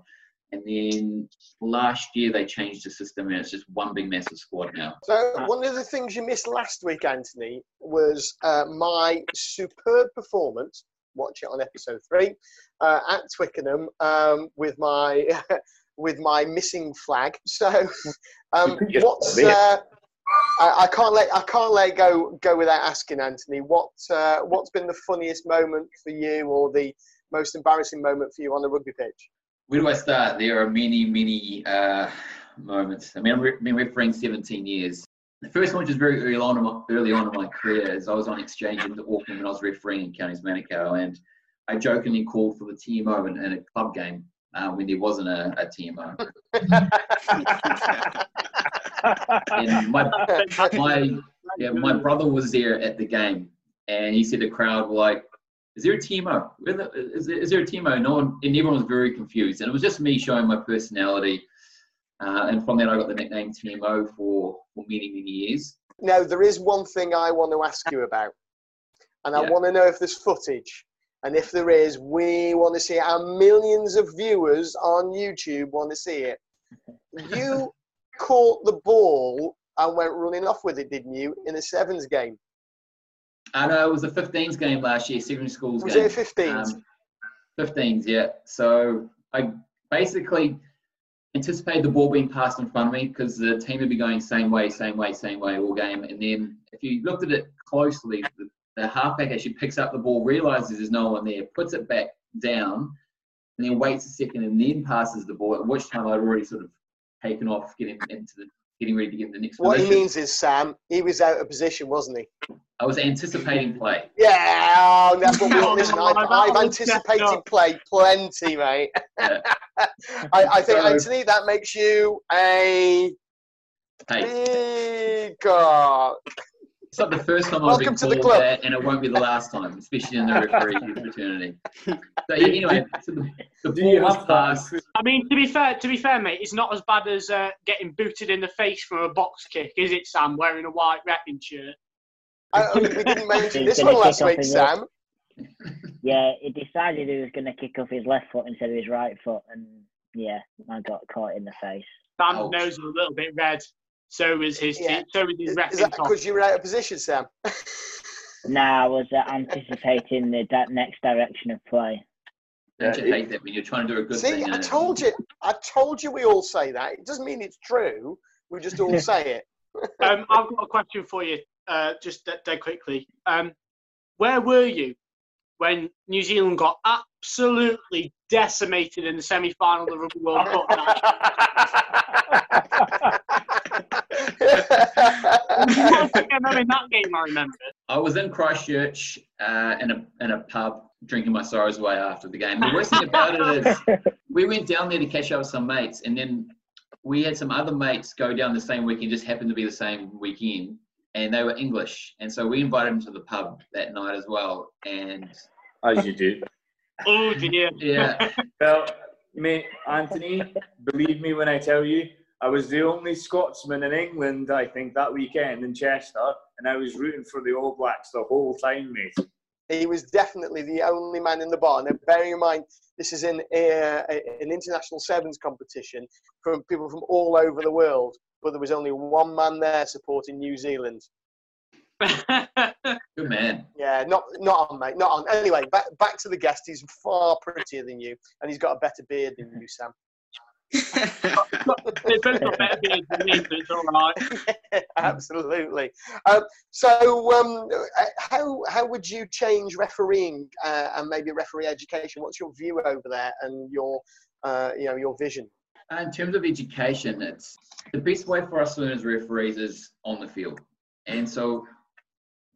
And then last year they changed the system and it's just one big massive squad now. So one of the things you missed last week, Anthony, was uh, my superb performance. Watch it on episode three uh, at Twickenham um, with my with my missing flag. So um, what's uh, I, I, can't let I can't let go go without asking Anthony what uh, what's been the funniest moment for you or the most embarrassing moment for you on the rugby pitch? Where do I start? There are many, many uh, moments. I mean, I've been refereeing 17 years. The first one, which was very early on, in my, early on in my career, is I was on exchange into Auckland when I was refereeing in Counties Manukau, and I jokingly called for the TMO in, in a club game uh, when there wasn't a, a TMO. and my, my, yeah, my brother was there at the game, and he said the crowd were like, is there a TMO? Is there, is there a TMO? No one, and everyone was very confused. And it was just me showing my personality. Uh, and from that, I got the nickname TMO for, for many, many years. Now, there is one thing I want to ask you about, and I Yeah. want to know if there's footage. And if there is, we want to see it. Our millions of viewers on YouTube want to see it. You caught the ball and went running off with it, didn't you, in a sevens game? I know it was a 15s game last year, secondary schools Was game. it a 15s? Um, 15s, yeah. So I basically anticipated the ball being passed in front of me because the team would be going same way, same way, same way all game. And then if you looked at it closely, the, the halfback actually picks up the ball, realizes there's no one there, puts it back down, and then waits a second and then passes the ball. At which time I'd already sort of taken off, getting into the getting ready to get in the next what he means is, Sam, he was out of position, wasn't he? I was anticipating play. Yeah, oh, that's what we want. Listen, I've, I've anticipated play plenty, mate. Yeah. I, I think, So- Anthony, that makes you a Hey, big god. It's not the first time I've Welcome been called that, and it won't be the last time, especially in the referee fraternity. So yeah, anyway, so the, the Do ball you was passed. I mean, to be fair, to be fair, mate, it's not as bad as uh, getting booted in the face from a box kick, is it, Sam? Wearing a white wrapping shirt. I, we didn't mention this one last kick week, Sam. Yeah, he decided he was going to kick off his left foot instead of his right foot, and yeah, I got caught in the face. Sam's Ouch. nose was a little bit red. So was his. Yeah. So was his Is, is wrapping that top. because you were out of position, Sam? Now I was uh, anticipating the that next direction of play. Don't you hate that when you're trying to do a good See, thing? I and it- told you. I told you we all say that. It doesn't mean it's true. We just all say it. um, I've got a question for you, uh, just dead, dead quickly. Um, where were you when New Zealand got absolutely decimated in the semi-final of the Rugby World Cup? I remember game, I remember. I was in Christchurch uh, in a in a pub drinking my sorrows away after the game. The worst thing about it is we went down there to catch up with some mates, and then we had some other mates go down the same weekend, just happened to be the same weekend, and they were English, and so we invited them to the pub that night as well. And As you do. Oh dear. yeah, Well, mate, Anthony, believe me when I tell you, I was the only Scotsman in England, I think, that weekend in Chester, and I was rooting for the All Blacks the whole time, mate. he was definitely the only man in the bar. Now, bearing in mind, this is in uh, a, an international sevens competition from people from all over the world, but there was only one man there supporting New Zealand. good man. Yeah, not not on, mate, not on. Anyway, back back to the guest. He's far prettier than you, and he's got a better beard than you, Sam. They both got better beards than me, but it's all right. Absolutely. Um, so, um, uh, how how would you change refereeing uh, and maybe referee education? What's your view over there and your uh, you know your vision? Uh, In terms of education, it's the best way for us to learn as referees is on the field. And so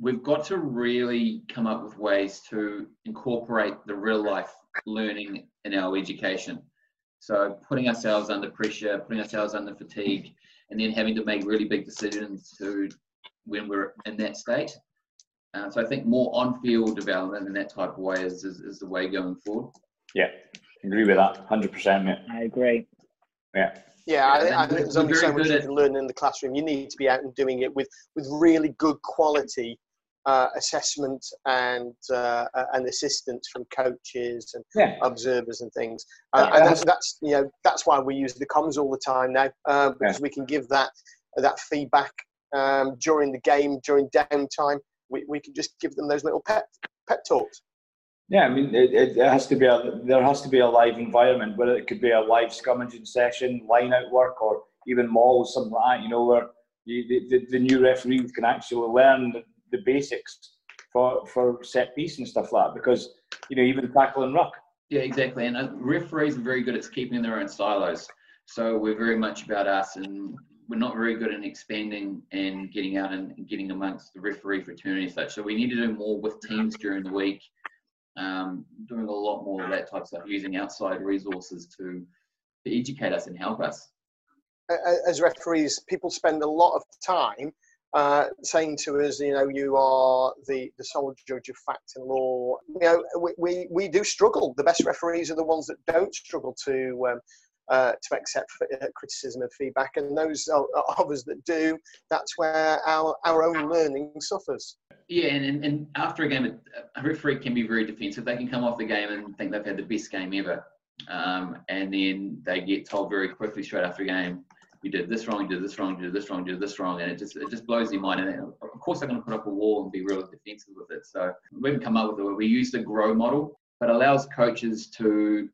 we've got to really come up with ways to incorporate the real life learning in our education. So putting ourselves under pressure, putting ourselves under fatigue, and then having to make really big decisions to when we're in that state. Uh, so I think more on-field development in that type of way is, is, is the way going forward. Yeah, agree with that, 100%, mate. I agree. Yeah. Yeah, I, Yeah, I and think there's only so much good you can learn in the classroom. You need to be out and doing it with with really good quality uh, assessment and uh, and assistance from coaches and Yeah. observers and things. Uh, Yeah. and that's, that's you know that's why we use the comms all the time now uh, because we can give that that feedback um, during the game during downtime. We, we can just give them those little pep pep talks. Yeah, I mean, it, it, it has to be a there has to be a live environment, whether it could be a live scrummaging session, line out work, or even mauls, something like that. You know, where you, the, the, the new referees can actually learn the, the basics for for set piece and stuff like that. Because you know, even tackle and ruck. Yeah, exactly. And uh, referees are very good at keeping in their own silos. So we're very much about us, and we're not very good in expanding and getting out and getting amongst the referee fraternity and such. So we need to do more with teams during the week, um, doing a lot more of that type of stuff, using outside resources to, to educate us and help us. as referees, people spend a lot of time uh, saying to us, you know, you are the, the sole judge of fact and law. You know, we, we, we do struggle. The best referees are the ones that don't struggle to um, uh, to accept uh, criticism and feedback. And those of us that do, that's where our, our own learning suffers. Yeah, and, and, after a game, a referee can be very defensive. They can come off the game and think they've had the best game ever. Um, and then they get told very quickly straight after a game, you did this wrong, you did this wrong, you did this wrong, you did this wrong, and it just it just blows your mind. And of course, they're going to put up a wall and be really defensive with it. So we've come up with it. We use the grow model, but allows coaches to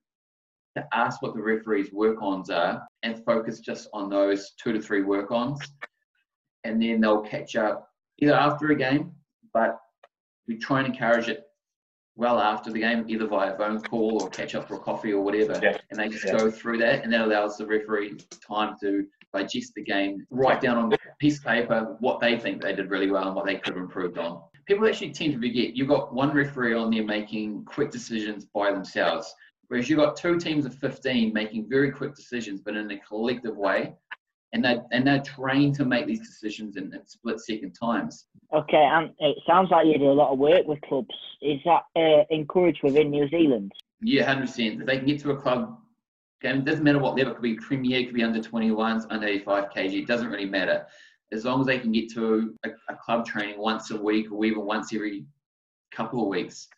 to ask what the referees' work ons are and focus just on those two to three work ons, and then they'll catch up either after a game, but we try and encourage it well after the game, either via phone call or catch up for a coffee or whatever. Yeah. And they just yeah. go through that, and that allows the referee time to digest the game, write down on a piece of paper what they think they did really well and what they could have improved on. People actually tend to forget you've got one referee on there making quick decisions by themselves, whereas you've got two teams of 15 making very quick decisions, but in a collective way and they and they're trained to make these decisions in, in split second times. Okay, and it sounds like you do a lot of work with clubs. Is that uh, encouraged within New Zealand? Yeah, hundred percent. If they can get to a club, game, it doesn't matter what level. It could be Premier, it could be under 21s, under 85 kg. It doesn't really matter. As long as they can get to a, a club training once a week or even once every couple of weeks,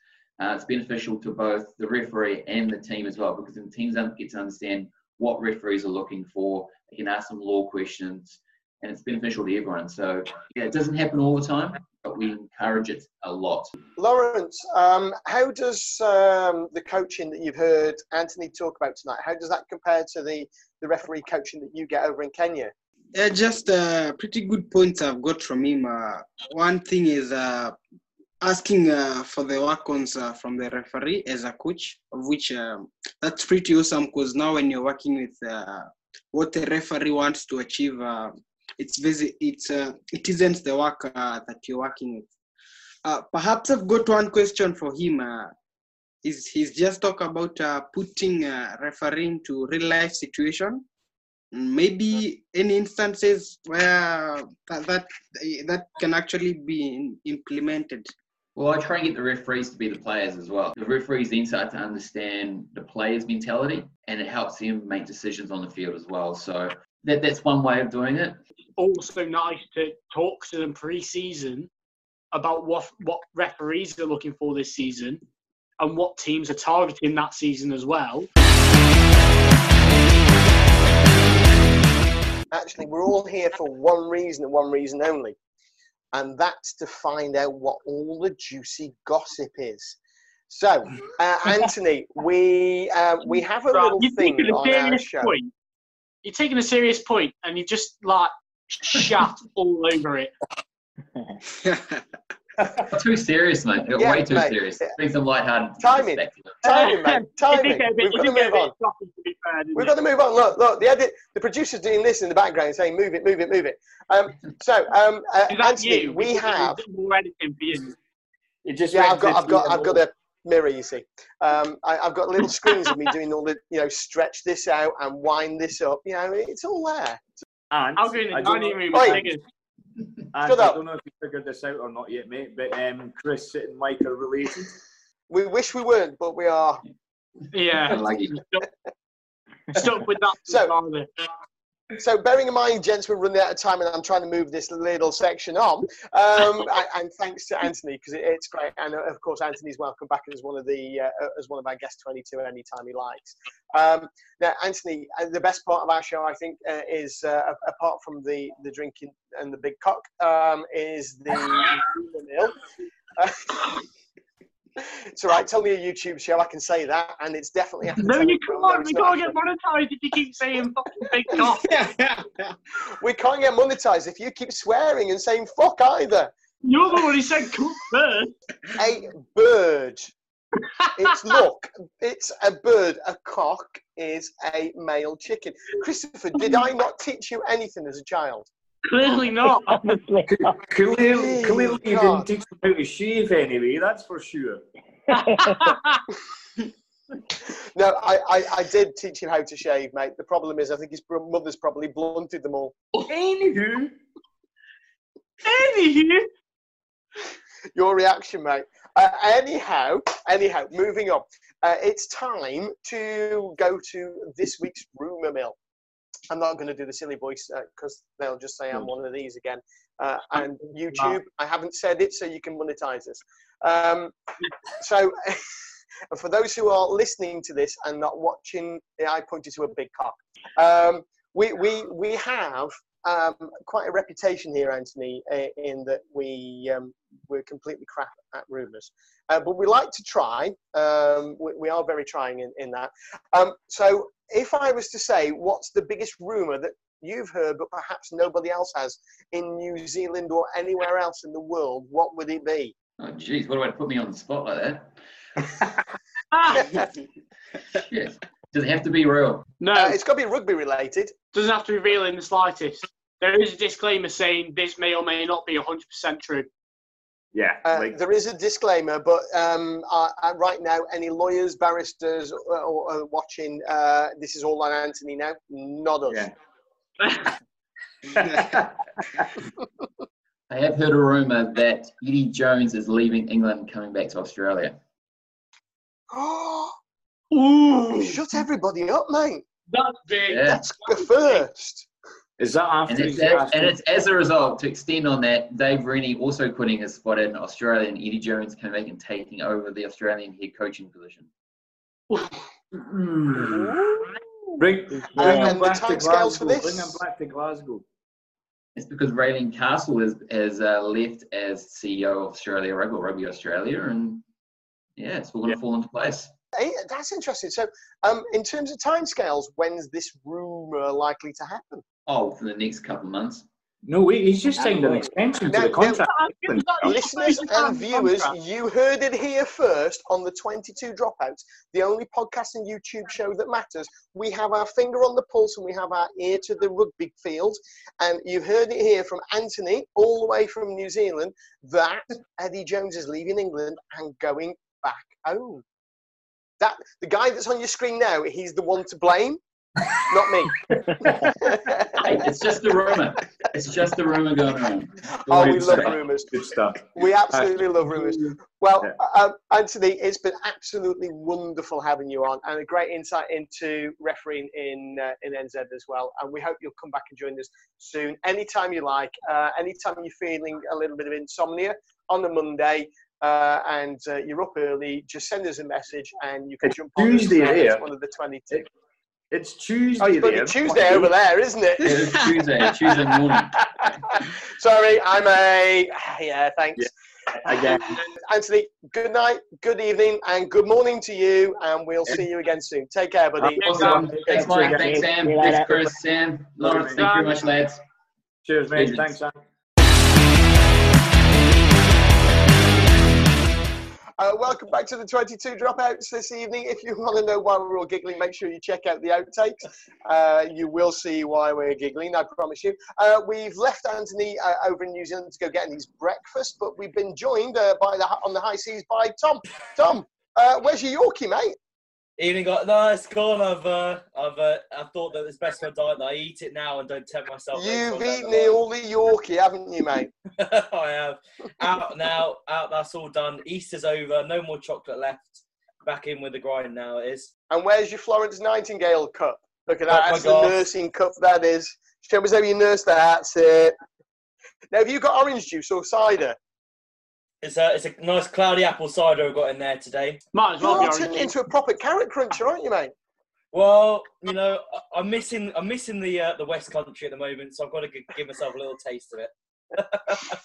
uh, it's beneficial to both the referee and the team as well because the teams don't get to understand what referees are looking for. They can ask them law questions, and it's beneficial to everyone. So yeah, it doesn't happen all the time, but we encourage it a lot. Lawrence, um, how does um, the coaching that you've heard Anthony talk about tonight? How does that compare to the the referee coaching that you get over in Kenya? Yeah, just uh, pretty good points I've got from him. Uh, one thing is uh, asking uh, for the work-ons uh, from the referee as a coach, of which um, that's pretty awesome because now when you're working with uh, what the referee wants to achieve, uh, it's busy, it's uh, it isn't the work that you're working with. perhaps I've got one question for him. is he's just talk about putting refereeing to real life situation? Maybe any instances where that, that that can actually be implemented. Well, I try and get the referees to be the players as well. The referees then start to understand the players' mentality and it helps him make decisions on the field as well. So that, that's one way of doing it. Also, nice to talk to them pre season about what, what referees are looking for this season and what teams are targeting that season as well. Actually, we're all here for one reason and one reason only and that's to find out what all the juicy gossip is. So, uh, Anthony, we uh, we have a right, little thing on our show. Point. You're taking a serious point, and you just like shat all over it. too serious, mate. Yeah, way too mate. serious. Bring some lighthearted. Timing, timing, mate. Timing. We've got to move on. We've got to move on. Look, look. The edit, the producer's doing this in the background, saying, "Move it, move it, move it." Um, so, um, uh, Anthony, you? we have. More editing for you. you just yeah, I've got, I've got, I've got a mirror. You see, um, I, have got little screens of me doing all the, you know, stretch this out and wind this up. You know, it's all there. And I'll go in the dining room. I don't know if you figured this out or not yet, mate, but um, Chris and Mike are related. We wish we weren't, but we are. Yeah. Stuck with that. So, so bearing in mind, gents, we're running out of time, and I'm trying to move this little section on. Um, and, thanks to Anthony because it, it's great, and uh, of course, Anthony's welcome back as one of the uh, as one of our guests 22 anytime he likes. Um, now, Anthony, uh, the best part of our show, I think, uh, is uh, apart from the the drinking and the big cock, um, is the meal. it's all right. Tell me a YouTube show. I can say that, and it's definitely. No, you can't. We can't get monetized if you keep saying fucking big cock. we can't get monetized if you keep swearing and saying fuck either. You're the one who said cook bird. A bird. It's look. It's a bird. A cock is a male chicken. Christopher, did I not teach you anything as a child? Clearly not. Honestly, clearly, clearly you didn't teach him how to shave anyway, that's for sure. no, I, I, I, did teach him how to shave, mate. The problem is, I think his mother's probably blunted them all. Anywho. Anywho. Your reaction, mate. Uh, anyhow, anyhow, moving on. uh, it's time to go to this week's rumour mill. I'm not going to do the silly voice because uh, they'll just say I'm one of these again. Uh, and YouTube, I haven't said it, so you can monetize this. Um, so, for those who are listening to this and not watching, I pointed to a big cock. Um, we, we, we have um, quite a reputation here, Anthony, in that we um, we're completely crap at rumours, uh, but we like to try. Um, we, we, are very trying in, in that. Um, so, if I was to say, what's the biggest rumour that you've heard, but perhaps nobody else has in New Zealand or anywhere else in the world, what would it be? Oh, jeez, what a way to put me on the spot like that. yes. Does it have to be real? No. Uh, it's got to be rugby related. Doesn't have to be real in the slightest. There is a disclaimer saying this may or may not be 100% true. Yeah. Uh, like, there is a disclaimer, but um, uh, uh, right now, any lawyers, barristers or, or watching, uh, this is all on Anthony now, not us. Yeah. I have heard a rumour that Eddie Jones is leaving England, coming back to Australia. Ooh, shut everybody up, mate. That's big. Yeah. That's the first. Is that after And it's, as, and it's as a result, to extend on that, Dave Rennie also quitting his spot in Australia and Eddie Jones coming back and taking over the Australian head coaching position. Bring, bring And- him back to Glasgow. Bring him back to Glasgow. It's because Raelene Castle has, has uh, left as CEO of Australia Rugby, Rugby Australia, and yeah, it's all going to fall into place. Hey, that's interesting. So, um, in terms of timescales, when's this rumor likely to happen? Oh, for the next couple of months. No, he's just signed an extension to Now- the now- contract. Listeners and viewers, you heard it here first on the 22 Dropouts, the only podcast and YouTube show that matters. We have our finger on the pulse and we have our ear to the rugby field. And you heard it here from Anthony, all the way from New Zealand, that Eddie Jones is leaving England and going back home. That the guy that's on your screen now, he's the one to blame, not me. Hey, it's just a rumor. It's just a rumor going around. oh, we Good love rumours. Good stuff. We absolutely love rumours. Well, Yeah. um, Anthony, it's been absolutely wonderful having you on, and a great insight into refereeing in uh, in NZ as well. And we hope you'll come back and join us soon, anytime you like. Uh, anytime you're feeling a little bit of insomnia on a Monday. Uh, and uh, you're up early, just send us a message and you can It's jump on Tuesday us. here. One of the 22. It's oh, Tuesday. Oh, it's bloody there. Tuesday over there, isn't it? It is Tuesday, Tuesday morning. Sorry, I'm a. Yeah, thanks. Again. Um, Anthony, good night, good evening, and good morning to you, and we'll see you again soon. Take care, buddy. Awesome. Thanks, Mike. Thanks, Sam. Thanks. Chris. Sam. Lawrence, thank you very much, lads. Cheers, mate. Thanks, Sam. Uh, welcome back to the 22 Dropouts this evening. If you want to know why we're all giggling, make sure you check out the outtakes. Uh, you will see why we're giggling, I promise you. Uh, we've left Anthony uh, over in New Zealand to go get his breakfast, but we've been joined uh, by the on the high seas by Tom. Tom, uh, where's your Yorkie, mate? Evening, got no, it's gone. I've, uh, I've, uh, I thought that it's best for a diet that I eat it now and don't tempt myself. You've eaten the, all the Yorkie, haven't you, mate? I have. Out now. Out. That's all done. Easter's over. No more chocolate left. Back in with the grind now. It is. And where's your Florence Nightingale cup? Look at Oh that. my That's the God. nursing cup that is. Show us how you nurse that. That's it. Now, have you got orange juice or cider? It's a, it's a nice cloudy apple cider I've got in there today. Might as well be You're turning into a proper carrot cruncher, aren't you, mate? Well, you know, I- I'm missing, I'm missing the uh, the West Country at the moment, so I've got to give myself a little taste of it.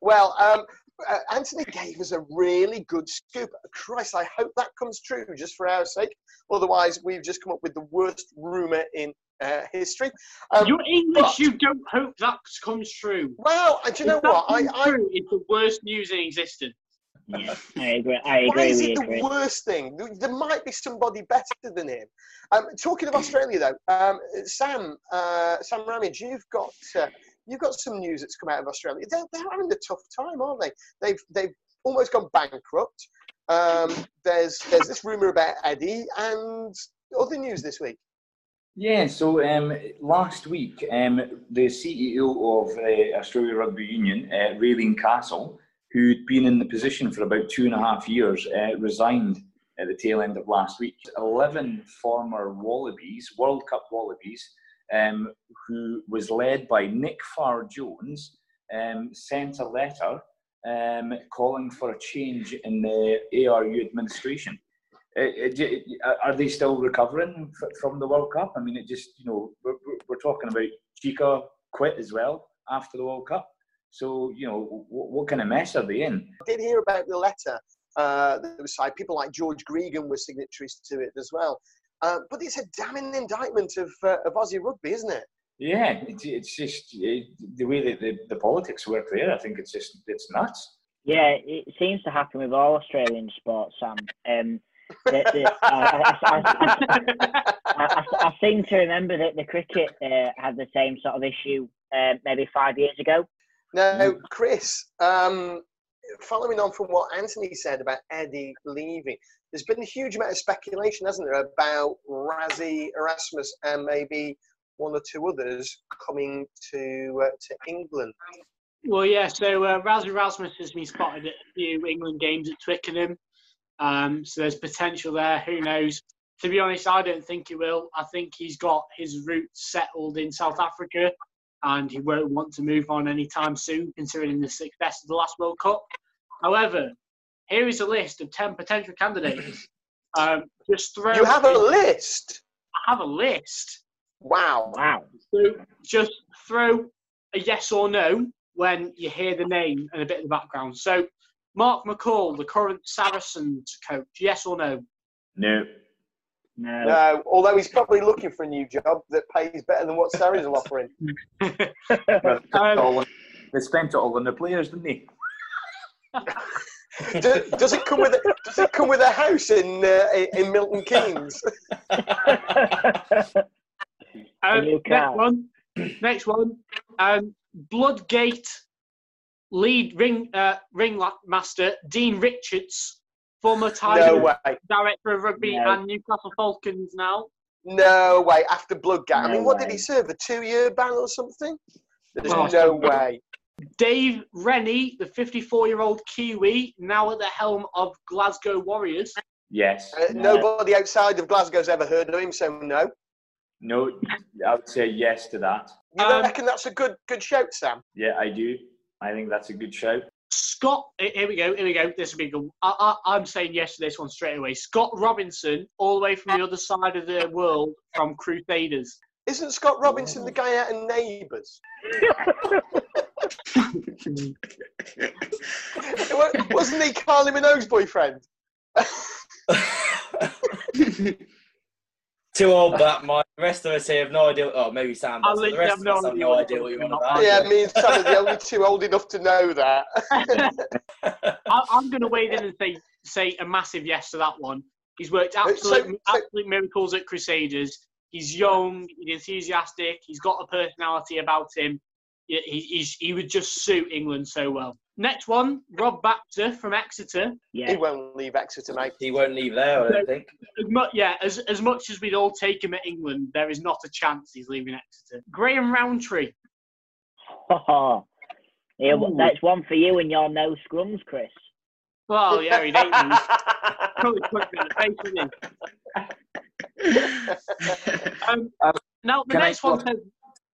Well, um, uh, Anthony gave us a really good scoop. Christ, I hope that comes true just for our sake. Otherwise, we've just come up with the worst rumour in uh, history. Um, You're English. but- You don't hope that comes true. well, uh, do you know If that what? I, comes I, true, it's the worst news in existence. Yeah, I agree. I Why is it you, the Chris. worst thing? There- There might be somebody better than him. Um, talking of Australia, though, um, Sam, uh, Sam Ramage, you've got uh, you've got some news that's come out of Australia. They're, they're having a tough time, aren't they? They've they've almost gone bankrupt. Um, there's there's this rumor about Eddie and other news this week. Yeah, so um, last week, um, the CEO of uh, Australia Rugby Union, uh, Raelene Castle, who'd been in the position for about two and a half years, uh, resigned at the tail end of last week. 11 former Wallabies, World Cup Wallabies, um, who was led by Nick Farr Jones, um, sent a letter um, calling for a change in the ARU administration. It, it, it, are they still recovering from the World Cup? I mean, it just, you know, we're, we're talking about Cheika quit as well after the World Cup. So, you know, what, what kind of mess are they in? I did hear about the letter uh, that was signed. People like George Gregan were signatories to it as well. Uh, but it's a damning indictment of, uh, of Aussie rugby, isn't it? Yeah, it's, it's just it, the way that the, the politics work there. I think it's just it's nuts. Yeah, it seems to happen with all Australian sports, Sam. Um, the, the, I, I, I, I, seem to remember that the cricket uh, had the same sort of issue uh, maybe five years ago. Now, Chris, um, following on from what Anthony said about Eddie leaving, there's been a huge amount of speculation, hasn't there, about Rassie, Erasmus, and maybe one or two others coming to uh, to England. Well, yeah. So uh, Rassie Erasmus has been spotted at a few England games at Twickenham. Um, so there's potential there. Who knows? To be honest, I don't think he will. I think he's got his roots settled in South Africa and he won't want to move on anytime soon, considering the success of the last World Cup. However, here is a list of 10 potential candidates. Um, just throw. You have a list? I have a list. Wow. Wow. So just throw a yes or no when you hear the name and a bit of the background. So, Mark McCall, the current Saracens coach, yes or no? No. No. No, although he's probably looking for a new job that pays better than what Sarries are offering. um, they spent it all on the players, didn't they? does, does, it come with a, does it come with a house in uh, in Milton Keynes? um, next one. Next one. Um, Bloodgate lead ring uh, ring master Dean Richards former Tiger no director of rugby no. and Newcastle Falcons now. No way. After Bloodgate, no I mean, what way. did he serve? A two-year ban or something? There's oh, no way. Dave Rennie, the 54-year-old Kiwi, now at the helm of Glasgow Warriors. Yes. Uh, nobody outside of Glasgow's ever heard of him, so no. No, I would say yes to that. You um, reckon that's a good good shout, Sam? Yeah, I do. I think that's a good shout. Scott, here we go, here we go. This will be good. I, am saying yes to this one straight away. Scott Robinson, all the way from the other side of the world, from Crusaders. Isn't Scott Robinson the guy out in Neighbours? Wasn't he Kylie Minogue's boyfriend? Too old that my the rest of us here have no idea. Oh, maybe Sam does. The rest of us have no idea what you're on about. Yeah, me and Sam are the only two old enough to know that. I, am going to wade in and say say a massive yes to that one. He's worked absolute so, so, absolute miracles at Crusaders. He's young, he's enthusiastic, he's got a personality about him. He, he's, he would just suit England so well. Next one, Rob Baxter from Exeter. Yeah. He won't leave Exeter, mate. He won't leave there, I don't think. As much, yeah, as, as much as we'd all take him at England, there is not a chance he's leaving Exeter. Graham Rowntree. Oh, yeah, that's one for you and your no scrums, Chris. Well, yeah, he ain't Probably put me in the face, didn't he? um, now, the next one says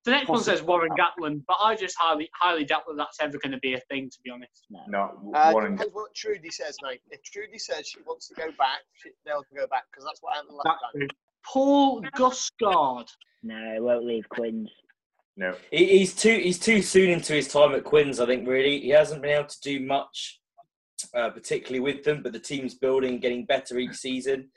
the next one says Warren Gatland, but I just highly highly doubt that that's ever going to be a thing, to be honest. No, uh, Warren. Depends what Trudy says, mate. If Trudy says she wants to go back, she, they'll go back because that's what happened last time. Paul Gustard. No, he won't leave Quins. No, he, he's too he's too soon into his time at Quins. I think really he hasn't been able to do much, uh, particularly with them. But the team's building, getting better each season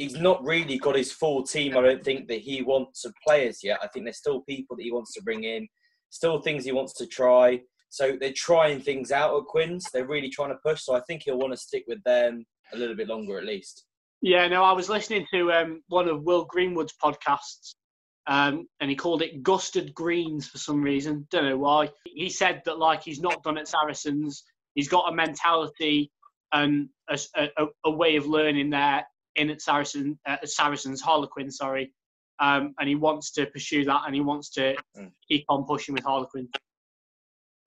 he's not really got his full team. I don't think that he wants of players yet. I think there's still people that he wants to bring in, still things he wants to try. So they're trying things out at Quins. They're really trying to push. So I think he'll want to stick with them a little bit longer at least. Yeah, no, I was listening to um, one of Will Greenwood's podcasts, um, and he called it Gusted Greens for some reason. Don't know why. He said that like he's not done at Saracens. He's got a mentality and a, a, a way of learning there in at Saracen, uh, Saracens, Harlequin, sorry, um, and he wants to pursue that and he wants to mm. keep on pushing with Harlequin.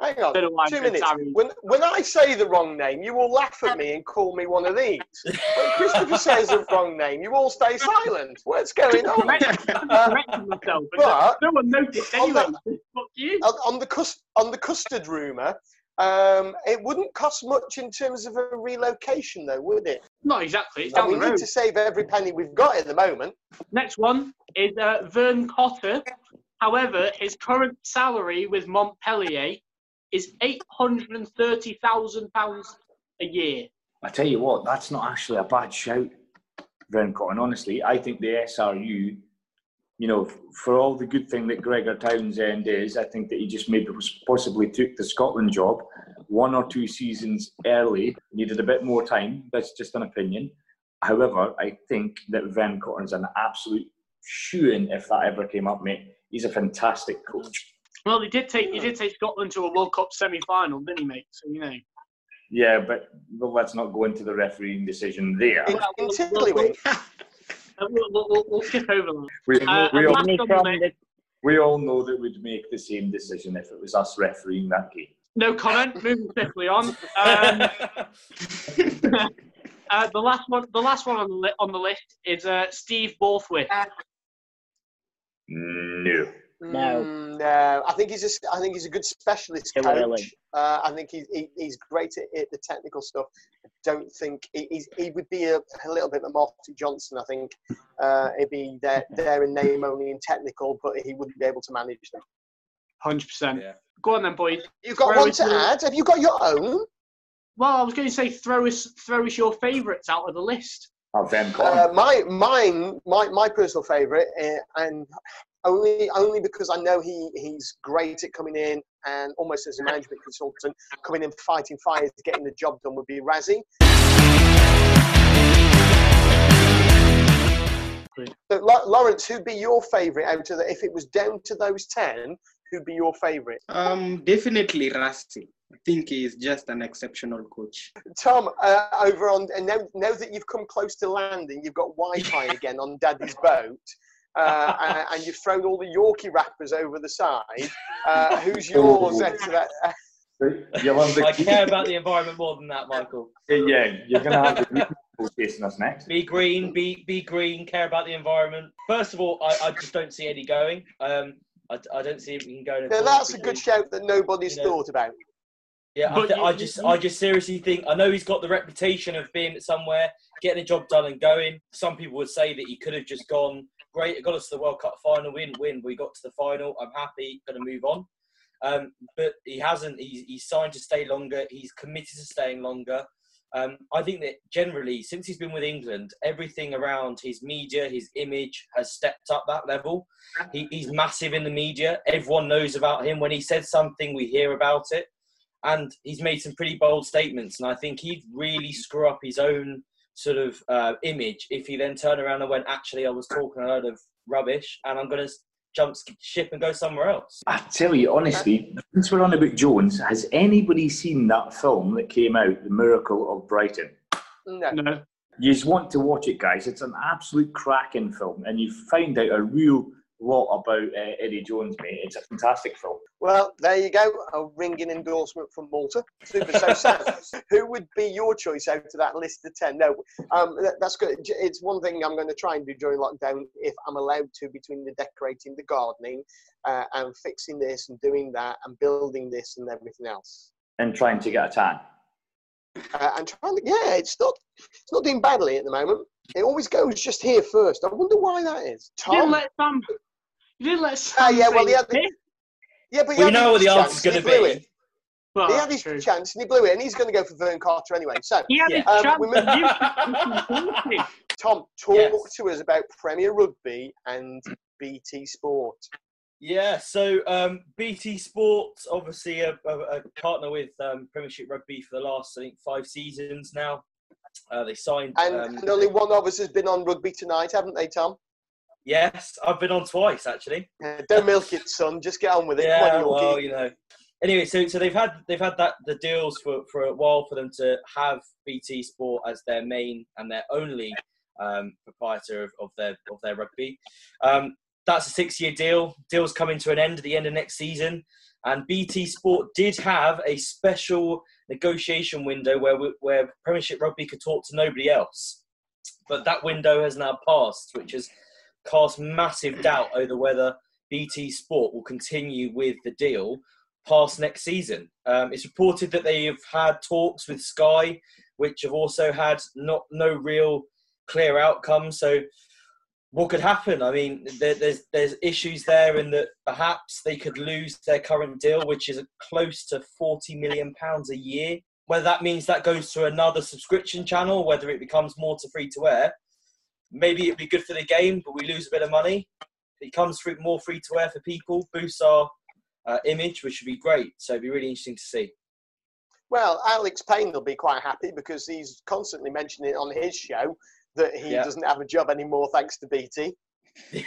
Hang on, Don't know why I two minutes. When, when I say the wrong name, you all laugh at me and call me one of these. When Christopher says the wrong name, you all stay silent. What's going on? Uh, myself, but, no one noticed on anyway. that- Fuck you. on on the cus- on the custard rumour, um, it wouldn't cost much in terms of a relocation, though, would it? Not exactly. It's down we the need to save every penny we've got at the moment. Next one is uh, Vern Cotter. However, his current salary with Montpellier is eight hundred and thirty thousand pounds a year. I tell you what, that's not actually a bad shout, Vern Cotter. Honestly, I think the SRU, you know, for all the good thing that Gregor Townsend is, I think that he just maybe possibly took the Scotland job one or two seasons early, needed a bit more time. That's just an opinion. However, I think that Vern Cotter's an absolute shoo-in if that ever came up, mate. He's a fantastic coach. Well, he did take he did take Scotland to a World Cup semi-final, didn't he, mate? So you know. Yeah, but well, let's not go into the refereeing decision there. In, Well, in well, we'll, we'll, we'll, we'll skip over that. We, Uh, we, all, last Me on from the- the we all know that we'd make the same decision if it was us refereeing that game. No comment. Moving swiftly on. Um, uh, the last one, the last one on the, li- on the list is uh, Steve Borthwick. No. No. Mm, no. I think he's a, s- I think he's a good specialist Too coach. early. Uh, I think he's he, he's great at, at the technical stuff. I don't think he, he's, he would be a, a little bit of Marty Johnson. I think uh, he'd be there, there in name only in technical, but he wouldn't be able to manage them. Hundred percent. Go on then, boy. You've got Throw one to to- add. Have you got your own? Well, I was going to say throw us throw us your favourites out of the list. Oh, Van Uh, my mine, my, my personal favourite, uh, and only only because I know he, he's great at coming in and almost as a management consultant, coming in fighting fires, getting the job done would be Rassie. So, Lawrence, who'd be your favourite out of the, if it was down to those ten? Who'd be your favourite? Um, definitely Rusty. I think he's just an exceptional coach. Tom, uh, over on, and now, now that you've come close to landing, you've got Wi-Fi again on Daddy's boat, uh, and, and you've thrown all the Yorkie wrappers over the side. Uh, who's yours out of that? You'll have the- I care about the environment more than that, Michael. yeah, you're going to have the green people chasing us next. Be green, be be green, care about the environment. First of all, I, I just don't see any going. Um, I, I don't see if we can go. Now, at all that's a good because- shout that nobody's You know, thought about. Yeah, I, th- you- I just, you- I just seriously think. I know he's got the reputation of being somewhere, getting a job done and going. Some people would say that he could have just gone. Great, it got us to the World Cup final. Didn't win. We got to the final. I'm happy. Going to move on. Um, but he hasn't. He's, he's signed to stay longer. He's committed to staying longer. Um, I think that generally, since he's been with England, everything around his media, his image has stepped up that level. He, he's massive in the media. Everyone knows about him. When he says something, we hear about it. And he's made some pretty bold statements. And I think he'd really screw up his own sort of uh, image if he then turned around and went, actually, I was talking a load of rubbish and I'm going to jump ship and go somewhere else. I tell you honestly, since we're on about Jones, has anybody seen that film that came out, The Miracle of Brighton? No. No. You just want to watch it, guys. It's an absolute cracking film, and you find out a real lot about uh, Eddie Jones, mate. It's a fantastic film. Well, there you go. A ringing endorsement from Malta. Super. So, Sam, who would be your choice out of that list of 10? No, um, that- that's good. It's one thing I'm going to try and do during lockdown if I'm allowed to, between the decorating, the gardening, uh, and fixing this and doing that and building this and everything else. And trying to get a tan. Uh, and trying to, yeah, it's not, it's not doing badly at the moment. It always goes just here first. I wonder why that is. You didn't let Sam. You didn't let Ah, Sam. yeah, well, say he had the- it. Yeah, but he Well, had you know what his the chance answer's and going he to blew be. it. Well, he had his true. chance and he blew it, and he's going to go for Vern Carter anyway. So, He had his Um, chance. move- you fucking forced him. Tom, talk Yes. to us about Premier Rugby and BT Sport. Yeah, so um, BT Sports, obviously a, a, a partner with um, Premiership Rugby for the last, I think, five seasons now. Uh, they signed. And, um, and only one of us has been on Rugby tonight, haven't they, Tom? Yes, I've been on twice actually. Uh, don't milk it, son. Just get on with it. Yeah, on, well, you know. Anyway, so so they've had they've had that the deals for, for a while for them to have BT Sport as their main and their only um, proprietor of, of their of their rugby. Um, that's a six year deal. Deal's coming to an end at the end of next season. And BT Sport did have a special negotiation window where we, where Premiership Rugby could talk to nobody else, but that window has now passed, which has cast massive doubt over whether BT Sport will continue with the deal past next season. Um, it's reported that they have had talks with Sky, which have also had not no real clear outcome. So, what could happen? I mean, there, there's there's issues there in that perhaps they could lose their current deal, which is close to forty million pounds a year. Whether that means that goes to another subscription channel, whether it becomes more to free to air, maybe it'd be good for the game, but we lose a bit of money. It comes through more free to air for people, boosts our uh, image, which would be great. So it'd be really interesting to see. Well, Alex Payne will be quite happy because he's constantly mentioning it on his show that he Yeah. doesn't have a job anymore thanks to BT.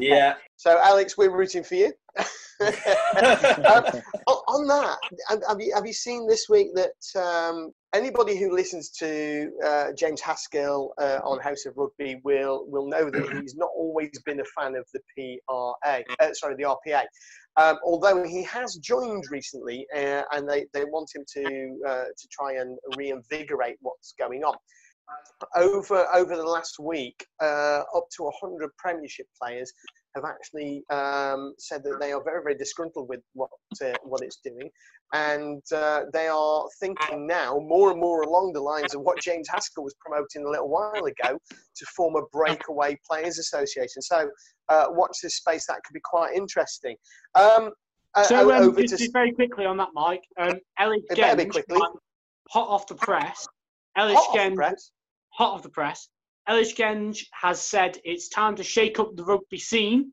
yeah. So, Alex, we're rooting for you. um, on- on that, have- have you, have you seen this week that um, anybody who listens to uh, James Haskell uh, on House of Rugby will will know that he's not always been a fan of the PRA, uh, sorry, the RPA. Um, although he has joined recently, uh, and they, they want him to uh, to try and reinvigorate what's going on. Over over the last week, uh, up to hundred Premiership players have actually um, said that they are very very disgruntled with what uh, what it's doing, and uh, they are thinking now more and more along the lines of what James Haskell was promoting a little while ago to form a breakaway players association. So uh, watch this space; that could be quite interesting. Um, uh, So um, over just, to very quickly on that, Mike. Um, Ellis It better be Genge, quickly. um, hot off the press. Ellis hot off the Genge, press. hot off the press. Ellis Genge has said it's time to shake up the rugby scene,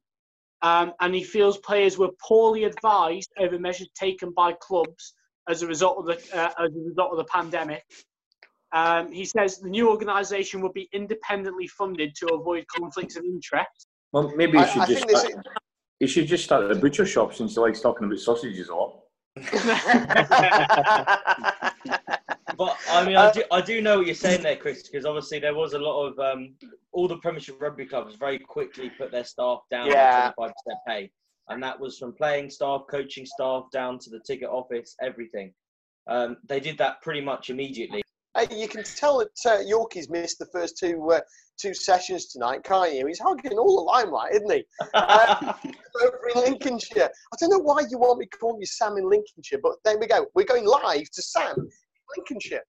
um, and he feels players were poorly advised over measures taken by clubs as a result of the uh, as a result of the pandemic. Um, he says the new organisation will be independently funded to avoid conflicts of interest. Well, maybe you should I just think this start, you should just start at the butcher shop since he likes talking about sausages a lot. But I mean, I do, I do know what you're saying there, Chris, because obviously there was a lot of um, all the Premiership rugby clubs very quickly put their staff down Yeah. by 25% pay, and that was from playing staff, coaching staff, down to the ticket office, everything. Um, they did that pretty much immediately. Hey, you can tell that uh, Yorkie's missed the first two uh, two sessions tonight, can't you? He's hugging all the limelight, isn't he? Uh, over in Lincolnshire. I don't know why you want me to call you Sam in Lincolnshire, but there we go. We're going live to Sam Lincolnshire.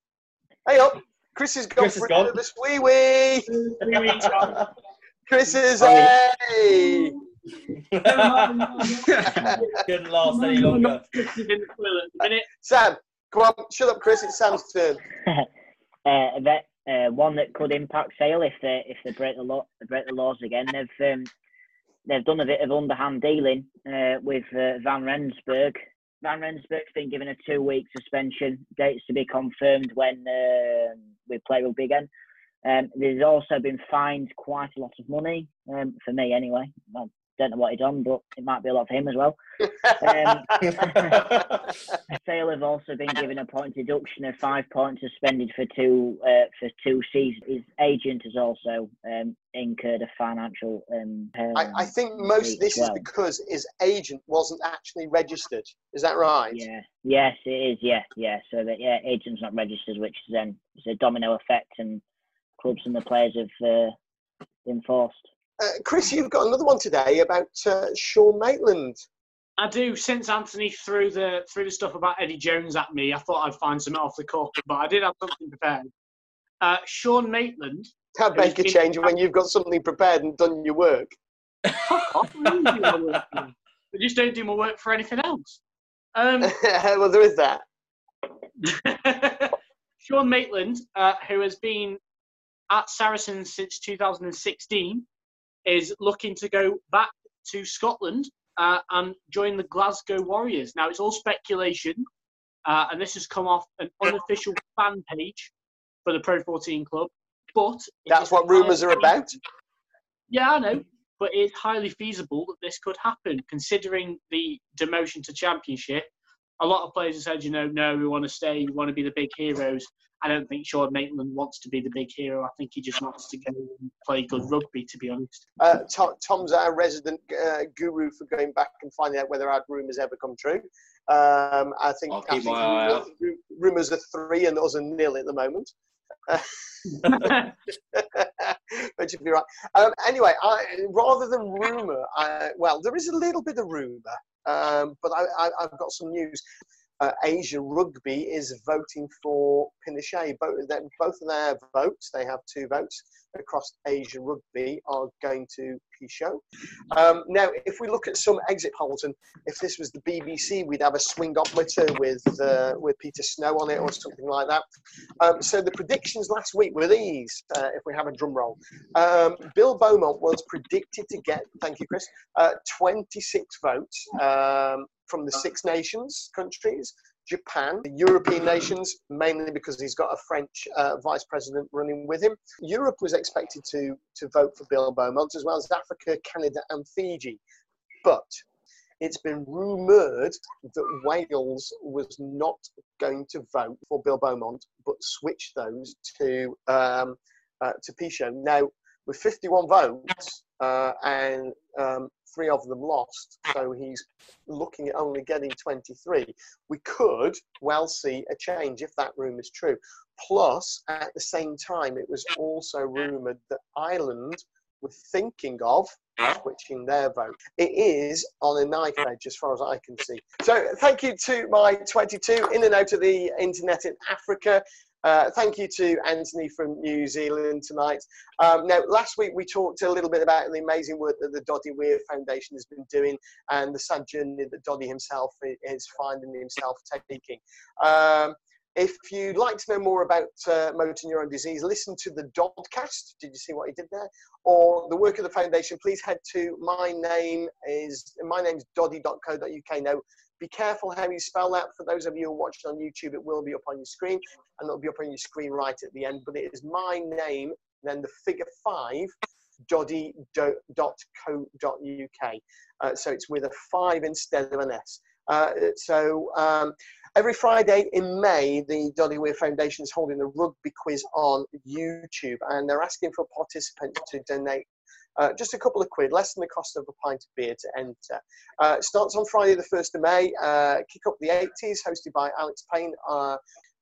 Hey up, Chris is gone Chris has for gone. a wee wee. Three weeks on. Chris is hey. Couldn't last any longer. In the toilet at the minute. Sam, come on, shut up, Chris. It's Sam's turn. uh, that uh, one that could impact sale if they if they break the law break the laws again. They've um, they've done a bit of underhand dealing uh, with uh, Van Rensburg. Van Rensburg's been given a two week suspension. Dates to be confirmed when uh, we play rugby again. Um, there's also been fined quite a lot of money um, for me anyway. I don't know what he done, but it might be a lot for him as well. Um, Sale have also been given a point deduction of five points suspended for two uh, for two seasons. His agent has also um, incurred a financial. Um, I, I think most of this is because his agent wasn't actually registered. Is that right? Yeah. Yes, it is. Yeah, yeah. So that yeah, agent's not registered, which is then it's a domino effect, and clubs and the players have uh, been forced. Uh, Chris, you've got another one today about uh, Sean Maitland. I do. Since Anthony threw the threw the stuff about Eddie Jones at me, I thought I'd find something off the cuff, but I did have something prepared. Uh, Sean Maitland. Can't make a change when you've got something prepared and done your work. I really do my work for them. I just don't do my work for anything else. Um, well, there is that. Sean Maitland, uh, who has been at Saracens since 2016, is looking to go back to Scotland uh, and join the Glasgow Warriors. Now, it's all speculation, uh, and this has come off an unofficial fan page for the Pro 14 club. But That's what rumours are about. Yeah, I know, but it's highly feasible that this could happen, considering the demotion to Championship a lot of players have said, you know, no, we want to stay, we want to be the big heroes. I don't think Sean Maitland wants to be the big hero. I think he just wants to go and play good rugby, to be honest. Uh, Tom, Tom's our resident uh, guru for going back and finding out whether our rumours ever come true. Um, I think, I'll I keep think my eye out. rumours are three and us are nil at the moment. but you'd be right. Um, anyway, I, rather than rumour, well, there is a little bit of rumour, um, but I, I've got some news. Uh, Asia Rugby is voting for Pinochet. Both, both of their votes, they have two votes across Asia Rugby, are going to Pinchot. Um, now, if we look at some exit polls, and if this was the BBC, we'd have a swing swingometer with uh, with Peter Snow on it or something like that. Um, so the predictions last week were these. Uh, if we have a drum roll, um, Bill Beaumont was predicted to get, thank you, Chris, uh, 26 votes um, from the Six Nations countries. Japan, the European nations, mainly because he's got a French uh, vice president running with him. Europe was expected to, to vote for Bill Beaumont, as well as Africa, Canada, and Fiji. But it's been rumoured that Wales was not going to vote for Bill Beaumont, but switch those to um, uh, to Pinchot. Now, with 51 votes uh, and um, three of them lost, so he's looking at only getting 23. We could well see a change if that rumour is true. Plus, at the same time, it was also rumoured that Ireland were thinking of switching their vote. It is on a knife edge as far as I can see. So thank you to my 22 in and out of the internet in Africa. Uh, thank you to Anthony from New Zealand tonight. Um, now, last week we talked a little bit about the amazing work that the Doddie Weir Foundation has been doing and the sad journey that Doddie himself is finding himself taking. Um, if you'd like to know more about uh, motor neuron disease, listen to the Dodcast. Did you see what he did there? Or the work of the foundation, please head to my name is my name's doddie.co.uk. Now, be careful how you spell that. For those of you who are watching on YouTube, it will be up on your screen, and it'll be up on your screen right at the end. But it is my name, then the figure five, doddie.co.uk. Uh, so it's with a five instead of an S. Uh, so um, every Friday in May, the Doddie Weir Foundation is holding a rugby quiz on YouTube, and they're asking for participants to donate uh, just a couple of quid, less than the cost of a pint of beer to enter. Uh, it starts on Friday the 1st of May, uh, Kick Up the 80s, hosted by Alex Payne. Uh,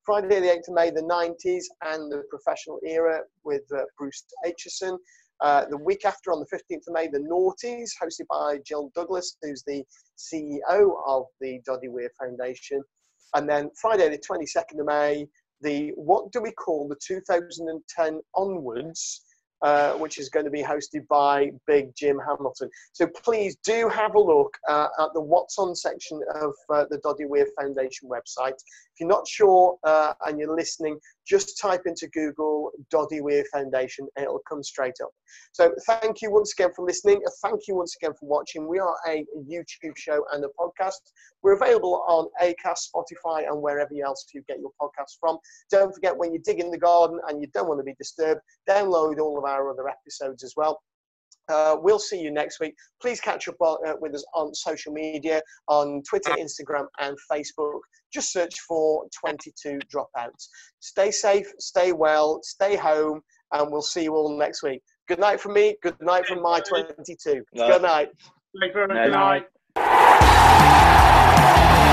Friday the 8th of May, the 90s, and the Professional Era with uh, Bruce Aitchison. Uh, the week after, on the 15th of May, the Naughties, hosted by Jill Douglas, who's the CEO of the Doddie Weir Foundation. And then Friday, the 22nd of May, the what do we call the 2010 onwards, uh, which is going to be hosted by Big Jim Hamilton. So please do have a look uh, at the What's On section of uh, the Doddie Weir Foundation website. If you're not sure uh, and you're listening, just type into Google Doddie Weir Foundation and it'll come straight up. So thank you once again for listening. Thank you once again for watching. We are a YouTube show and a podcast. We're available on Acast, Spotify, and wherever else you get your podcasts from. Don't forget when you dig in the garden and you don't want to be disturbed, download all of our other episodes as well. Uh, we'll see you next week. Please catch up on, uh, with us on social media on Twitter, Instagram, and Facebook. Just search for 22 Dropouts. Stay safe, stay well, stay home, and we'll see you all next week. Good night from me. Good night from my 22. Night. Good night. Thank you very much. Night. Good night.